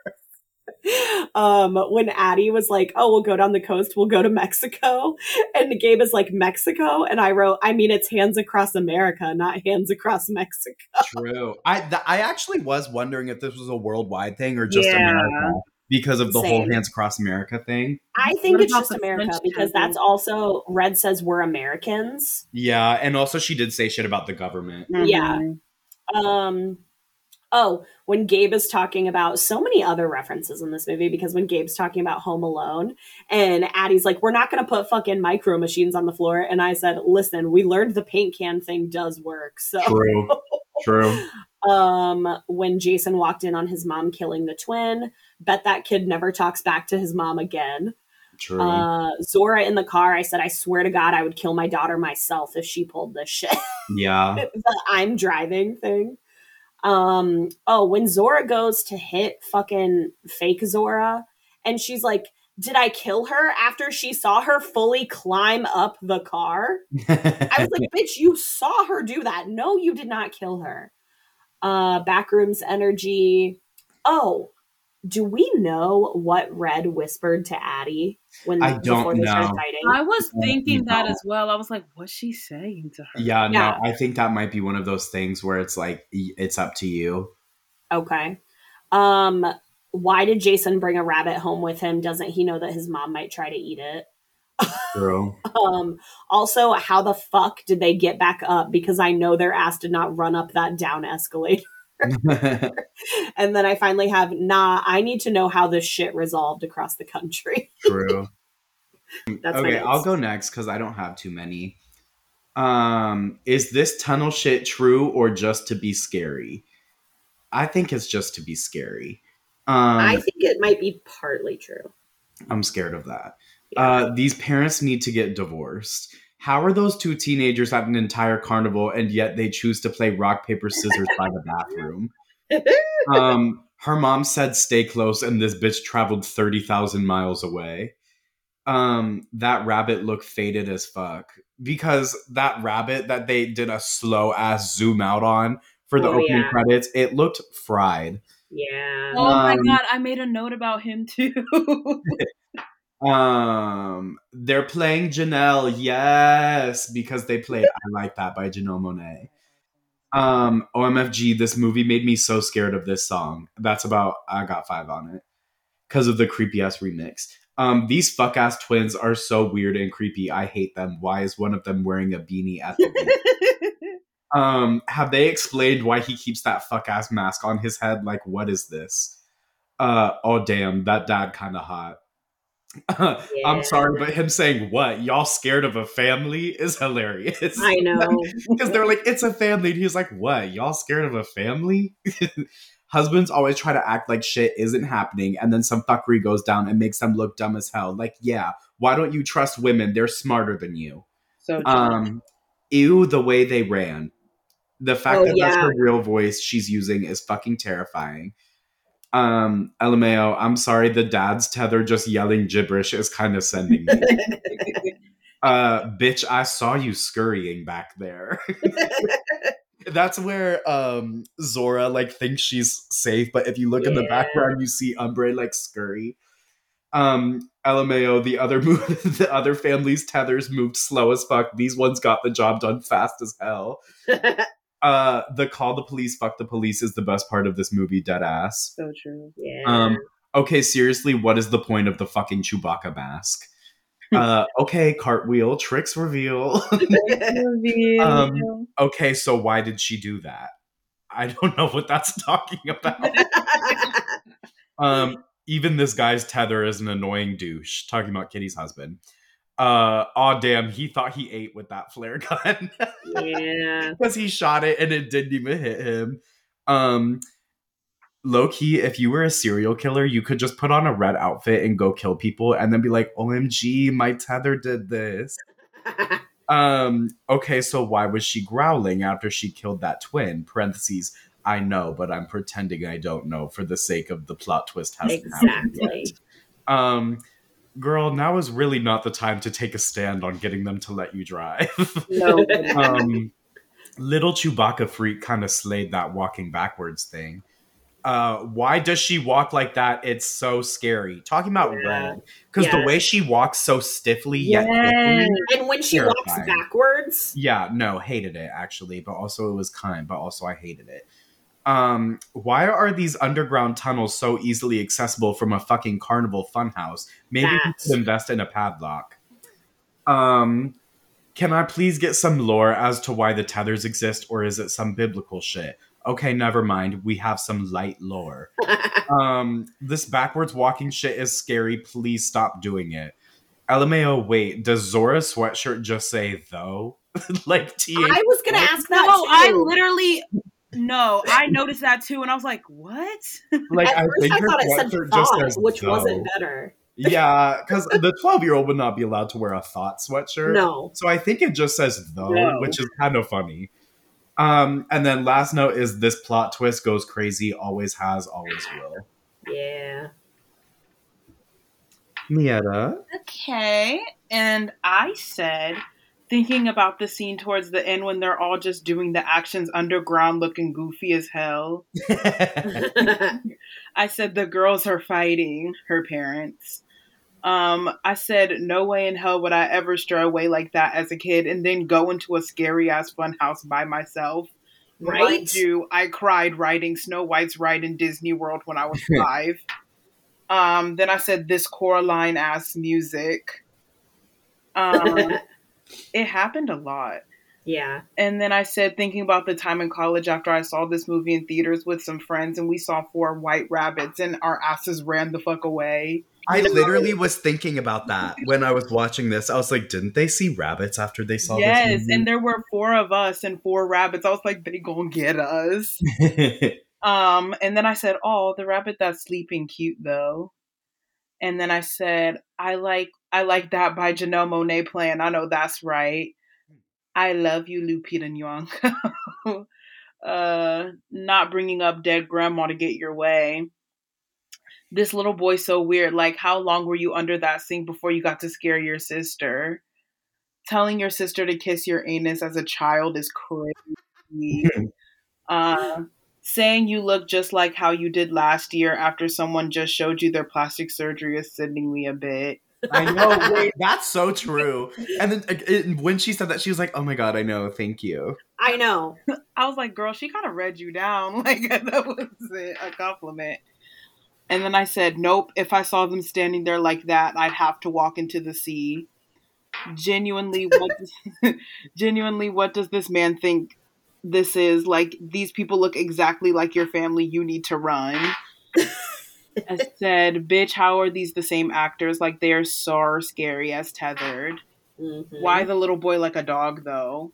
Um, when Addie was like, "Oh, we'll go down the coast. We'll go to Mexico," and Gabe is like, "Mexico," and I wrote, "I mean, it's hands across America, not hands across Mexico." True. I th- I actually was wondering if this was a worldwide thing or just Yeah. America because of the whole hands across America thing. I think What it's just America French because cousin? that's also Red says we're Americans. Yeah, and also she did say shit about the government. Yeah. Mhm. Um, oh, when Gabe is talking about so many other references in this movie, because when Gabe's talking about Home Alone, and Addie's like, "We're not going to put fucking micro machines on the floor," and I said, "Listen, we learned the paint can thing does work." So, True. True. um, when Jason walked in on his mom killing the twin, bet that kid never talks back to his mom again. True. Uh, Zora in the car, I said, "I swear to God, I would kill my daughter myself if she pulled this shit." yeah. the I'm driving thing. Um, oh, when Zora goes to hit fucking fake Zora, and she's like, Did I kill her after she saw her fully climb up the car? I was like, Bitch, you saw her do that. No, you did not kill her. Uh, backrooms energy. Oh, do we know what Red whispered to Addie when I don't before they started know. fighting? I was thinking that as well. I was like, what's she saying to her? Yeah, Yeah. no, I think that might be one of those things where it's like it's up to you. Okay. Um, why did Jason bring a rabbit home with him? Doesn't he know that his mom might try to eat it? True. Um, also, how the fuck did they get back up? Because I know their ass did not run up that down escalator. And then I finally have, nah, I need to know how this shit resolved across the country. True. That's okay. I'll go next because I don't have too many. Um, is this tunnel shit true or just to be scary? I think it's just to be scary. Um, I think it might be partly true. I'm scared of that. Yeah. Uh, these parents need to get divorced. How are those two teenagers at an entire carnival and yet they choose to play rock, paper, scissors by the bathroom? Um, her mom said stay close, and this bitch traveled 30,000 miles away. Um, that rabbit looked faded as fuck because that rabbit that they did a slow ass zoom out on for the Oh, opening yeah. credits, it looked fried. yeah. Oh my Um, god, I made a note about him too. Um, they're playing Janelle, yes, because they played "I Like That" by Janelle Monáe. Um, OMFG, this movie made me so scared of this song. That's about I got five on it because of the creepy ass remix. Um, these fuck ass twins are so weird and creepy. I hate them. Why is one of them wearing a beanie at the? Um, have they explained why he keeps that fuck ass mask on his head? Like, what is this? Uh, oh damn, that dad kind of hot. Yeah. I'm sorry, but him saying what y'all scared of a family is hilarious. I know. because they're like, it's a family, and he's like, what y'all scared of a family? Husbands always try to act like shit isn't happening, and then some fuckery goes down and makes them look dumb as hell. Like, yeah, why don't you trust women? They're smarter than you. So Um, ew, the way they ran. The fact Oh, that that's her real voice she's using is fucking terrifying. Um, LMAO, I'm sorry, the dad's tether just yelling gibberish is kind of sending me. uh, bitch, I saw you scurrying back there. that's where um Zora like thinks she's safe, but if you look in the background, you see Umbrae like scurry. Um, LMAO, the other move, the other family's tethers moved slow as fuck. These ones got the job done fast as hell. Uh, the call the police, fuck the police is the best part of this movie, dead ass. so true. yeah. Um, okay, seriously, what is the point of the fucking Chewbacca mask? Uh, okay, cartwheel, tricks reveal. Um, okay, so why did she do that? I don't know what that's talking about. Um, even this guy's tether is an annoying douche. Talking about Kitty's husband. Uh, oh damn, he thought he ate with that flare gun yeah. because he shot it and it didn't even hit him. Um, low key, if you were a serial killer, you could just put on a red outfit and go kill people, and then be like, "OMG, my tether did this." Um, okay, so why was she growling after she killed that twin? Parentheses, I know, but I'm pretending I don't know for the sake of the plot twist hasn't happened yet. exactly. Um, girl, now is really not the time to take a stand on getting them to let you drive. No. um, little Chewbacca freak kind of slayed that walking backwards thing. Uh, why does she walk like that? It's so scary. Talking about Yeah. red, because the way she walks so stiffly yet Yes. quickly. and when she walks backwards, Yeah, no, hated it actually, but also it was kind, but also I hated it. Um, why are these underground tunnels so easily accessible from a fucking carnival funhouse? Maybe we should invest in a padlock. Um, can I please get some lore as to why the tethers exist, or is it some biblical shit? Okay, never mind. We have some light lore. Um, this backwards walking shit is scary. Please stop doing it. LMAO, wait, does Zora's sweatshirt just say though? like T I was gonna ask that No, too. I literally no, I noticed that too, and I was like, "What?" like At I first, think I thought it said sweatshirt just thought, which though. wasn't better. Yeah, because the twelve year old would not be allowed to wear a thought sweatshirt. No. So I think it just says though, No. which is kind of funny. Um, and then last note is this plot twist goes crazy, always has, always will. Yeah. Mietta. Okay, and I said, thinking about the scene towards the end when they're all just doing the actions underground, looking goofy as hell. I said the girls are fighting her parents. Um, I said no way in hell would I ever stray away like that as a kid and then go into a scary ass fun house by myself. right? Mind you, I cried riding Snow White's ride in Disney World when I was five. um, then I said this Coraline ass music. Um, it happened a lot. yeah. And then I said, thinking about the time in college after I saw this movie in theaters with some friends, and we saw four white rabbits, and our asses ran the fuck away. I literally was thinking about that when I was watching this. I was like, didn't they see rabbits after they saw yes, this? and there were four of us and four rabbits. I was like, they gonna get us. Um, and then I said, "Oh, the rabbit that's sleeping cute though." And then I said, "I like I like that by Janelle Monáe playing. I know that's right. I love you, Lupita Nyong'o. uh, not bringing up dead grandma to get your way. This little Boy so weird. Like, how long were you under that sink before you got to scare your sister? Telling your sister to kiss your anus as a child is crazy. uh, saying you look just like how you did last year after someone just showed you their plastic surgery is sending me a bit. I know. Wait, that's so true. And then it, when she said that, she was like, "Oh my god, I know. Thank you." I know. I was like, girl, she kind of read you down. Like, that was it, a compliment. And then I said, nope, if I saw them standing there like that, I'd have to walk into the sea. Genuinely, what does, genuinely, what does this man think this is like these people look exactly like your family you need to run i said bitch how are these the same actors like they're so scary as tethered Mhm. why the little boy like a dog though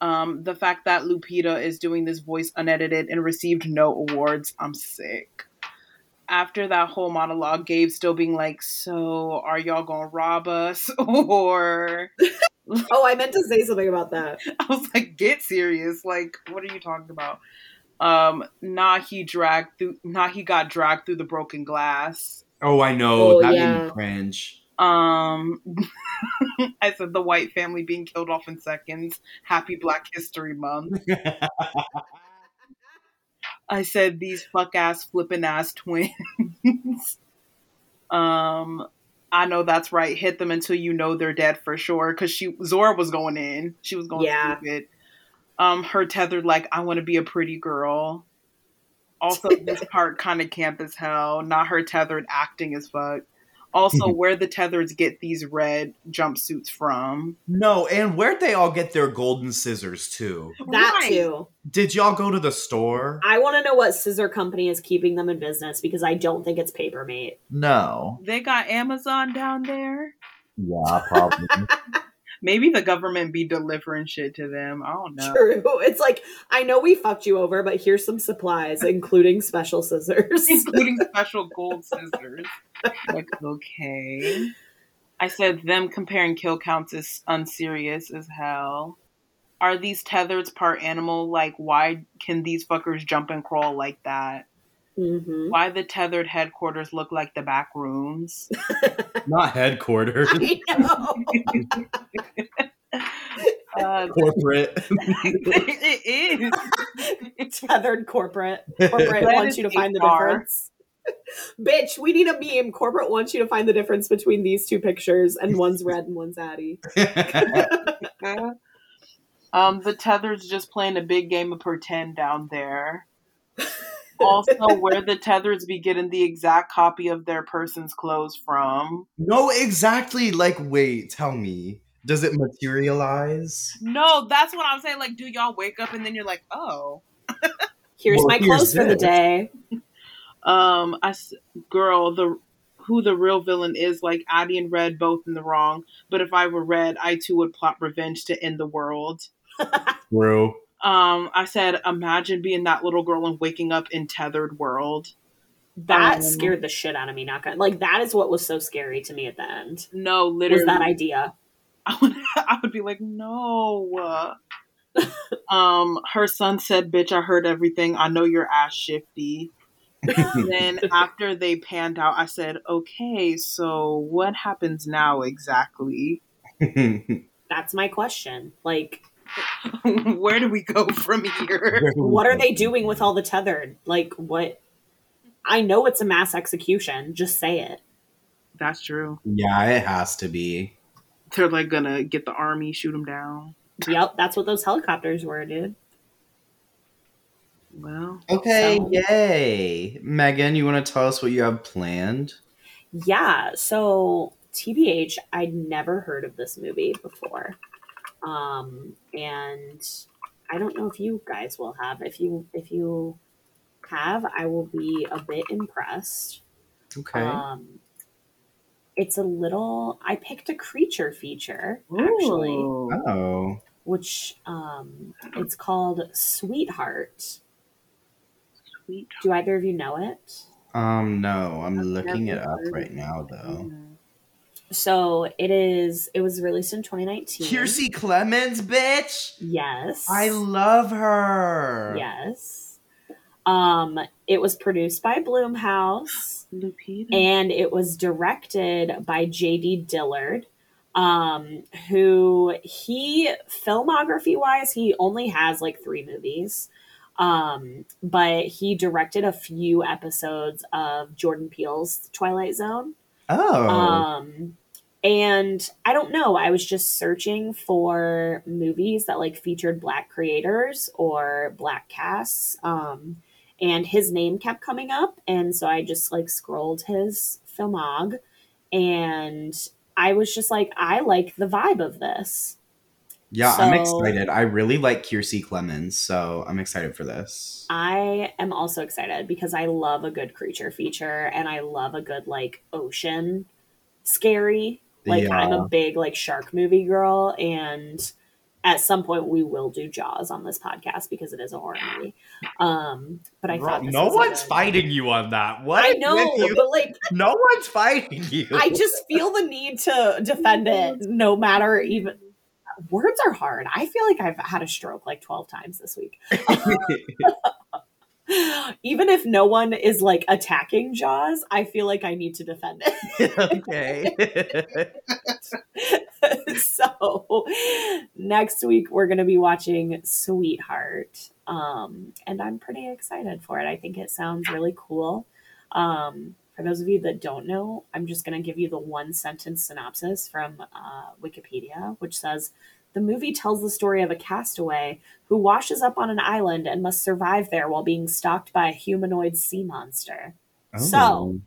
um the fact that lupita is doing this voice unedited and received no awards i'm sick after that whole monologue gabe still being like so are y'all gonna rob us or Oh, I meant to say something about that. I was like, get serious. Like, what are you talking about? Um, nah, he dragged through. Nah, he got dragged through the broken glass. Oh, I know. Oh, that made yeah. me cringe. Um, I said the white family being killed off in seconds. Happy Black History Month. I said these fuck ass flippin' ass twins. um, I know that's right. Hit them until you know they're dead for sure. Because she Zora was going in. She was going Yeah. stupid. Um, her tethered like I want to be a pretty girl. Also, this part kind of camp as hell. Not her tethered acting as fuck. Also, where the tethers get these red jumpsuits from? no, and where'd they all get their golden scissors too? That Right. too. Did y'all go to the store? I want to know what scissor company is keeping them in business because I don't think it's Papermate. No. They got Amazon down there. Yeah, probably. Maybe the government be delivering shit to them. I don't know. True. It's like I know we fucked you over, but here's some supplies, including special scissors. including special gold scissors. Like, okay. I said them comparing kill counts is unserious as hell. Are these tethers part animal? Like, why can these fuckers jump and crawl like that? Hmm Why the tethered headquarters look like the back rooms? Not headquarters. I know. Uh, Corporate. it is. Tethered corporate. Corporate That wants you to find the difference. Bitch, we need a meme. Corporate wants you to find the difference between these two pictures, and one's red and one's Addie. Um, the tether's just playing a big game of pretend down there. Also, where the tethers be getting the exact copy of their person's clothes from? no, exactly. Like, wait, tell me. Does it materialize? No, that's what I'm saying. Like, do y'all wake up and then you're like, oh, Here's Well, my here's clothes for the day. um, I s- girl, the who the real villain is, like Addie and Red both in the wrong. But if I were Red, I too would plot revenge to end the world. True. Um, I said, imagine being that little girl and waking up in tethered world. That Um, scared the shit out of me. Not gonna like that is what was so scary to me at the end. No, Was literally, that idea? I would, I would be like, no. um, her son said, "Bitch, I heard everything. I know your ass shifty." Then after they panned out, I said, "Okay, so what happens now exactly? That's my question. Like, Where do we go from here?" what are they doing with all the tethered? Like, what? I know it's a mass execution. Just say it. That's true. Yeah, it has to be. They're like gonna get the army, shoot them down. Yep, that's what those helicopters were, dude. Well, Okay, So- yay. Megan, you want to tell us what you have planned? Yeah, so TBH, I'd never heard of this movie before. Um, and I don't know if you guys will have. If you if you have, I will be a bit impressed. Okay. Um it's a little I picked a creature feature actually, oh. which um it's called Sweetheart. Sweet. Do either of you know it? Um, no, I'm I've looking it up right now, though. So it is it was released in 2019. Kiersey Clemons, bitch! Yes. I love her. Yes. Um, it was produced by Blumhouse Lupita. and it was directed by J.D. Dillard, um, who he filmography wise he only has like three movies, um, but he directed a few episodes of Jordan Peele's Twilight Zone. Oh. Um, and I don't know. I was just searching for movies that like featured black creators or black casts. Um, and his name kept coming up, and so I just like scrolled his filmog, and I was just like, I like the vibe of this. Yeah, I'm excited. I really like Kiersey Clemons, so I'm excited for this. I am also excited because I love a good creature feature and I love a good like ocean scary. Like I'm a big like shark movie girl and at some point we will do Jaws on this podcast because it is a horror movie. Um but I thought no was a one's fighting you on that. What? I know, you? but like No one's fighting you. I just feel the need to defend it no matter even words are hard. I feel like I've had a stroke like 12 times this week. even if no one is like attacking Jaws, I feel like I need to defend it. okay. so next week we're going to be watching Sweetheart. Um, and I'm pretty excited for it. I think it sounds really cool. Um, for those of you that don't know, I'm just going to give you the one sentence synopsis from uh, Wikipedia, which says the movie tells the story of a castaway who washes up on an island and must survive there while being stalked by a humanoid sea monster. So- Oh,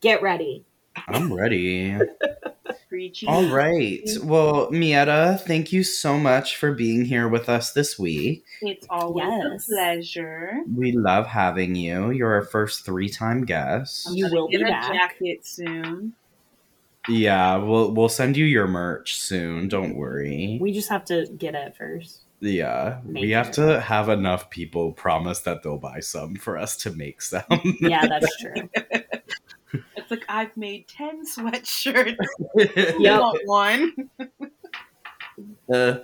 Get ready. I'm ready. All right. Well, Mietta, thank you so much for being here with us this week. It's always Yes. a pleasure. We love having you. You're our first three-time guest. You gonna will be get a back. jacket soon. Yeah, we'll we'll send you your merch soon. Don't worry. We just have to get it first. yeah, we Make have to have enough people promise that they'll buy some for us to make some. Yeah, that's true. It's like I've made ten sweatshirts. Yep. You want one? Uh,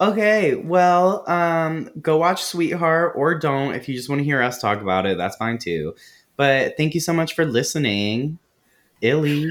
okay, well, um, go watch Sweetheart or don't if you just want to hear us talk about it. That's fine too. But thank you so much for listening. Illy,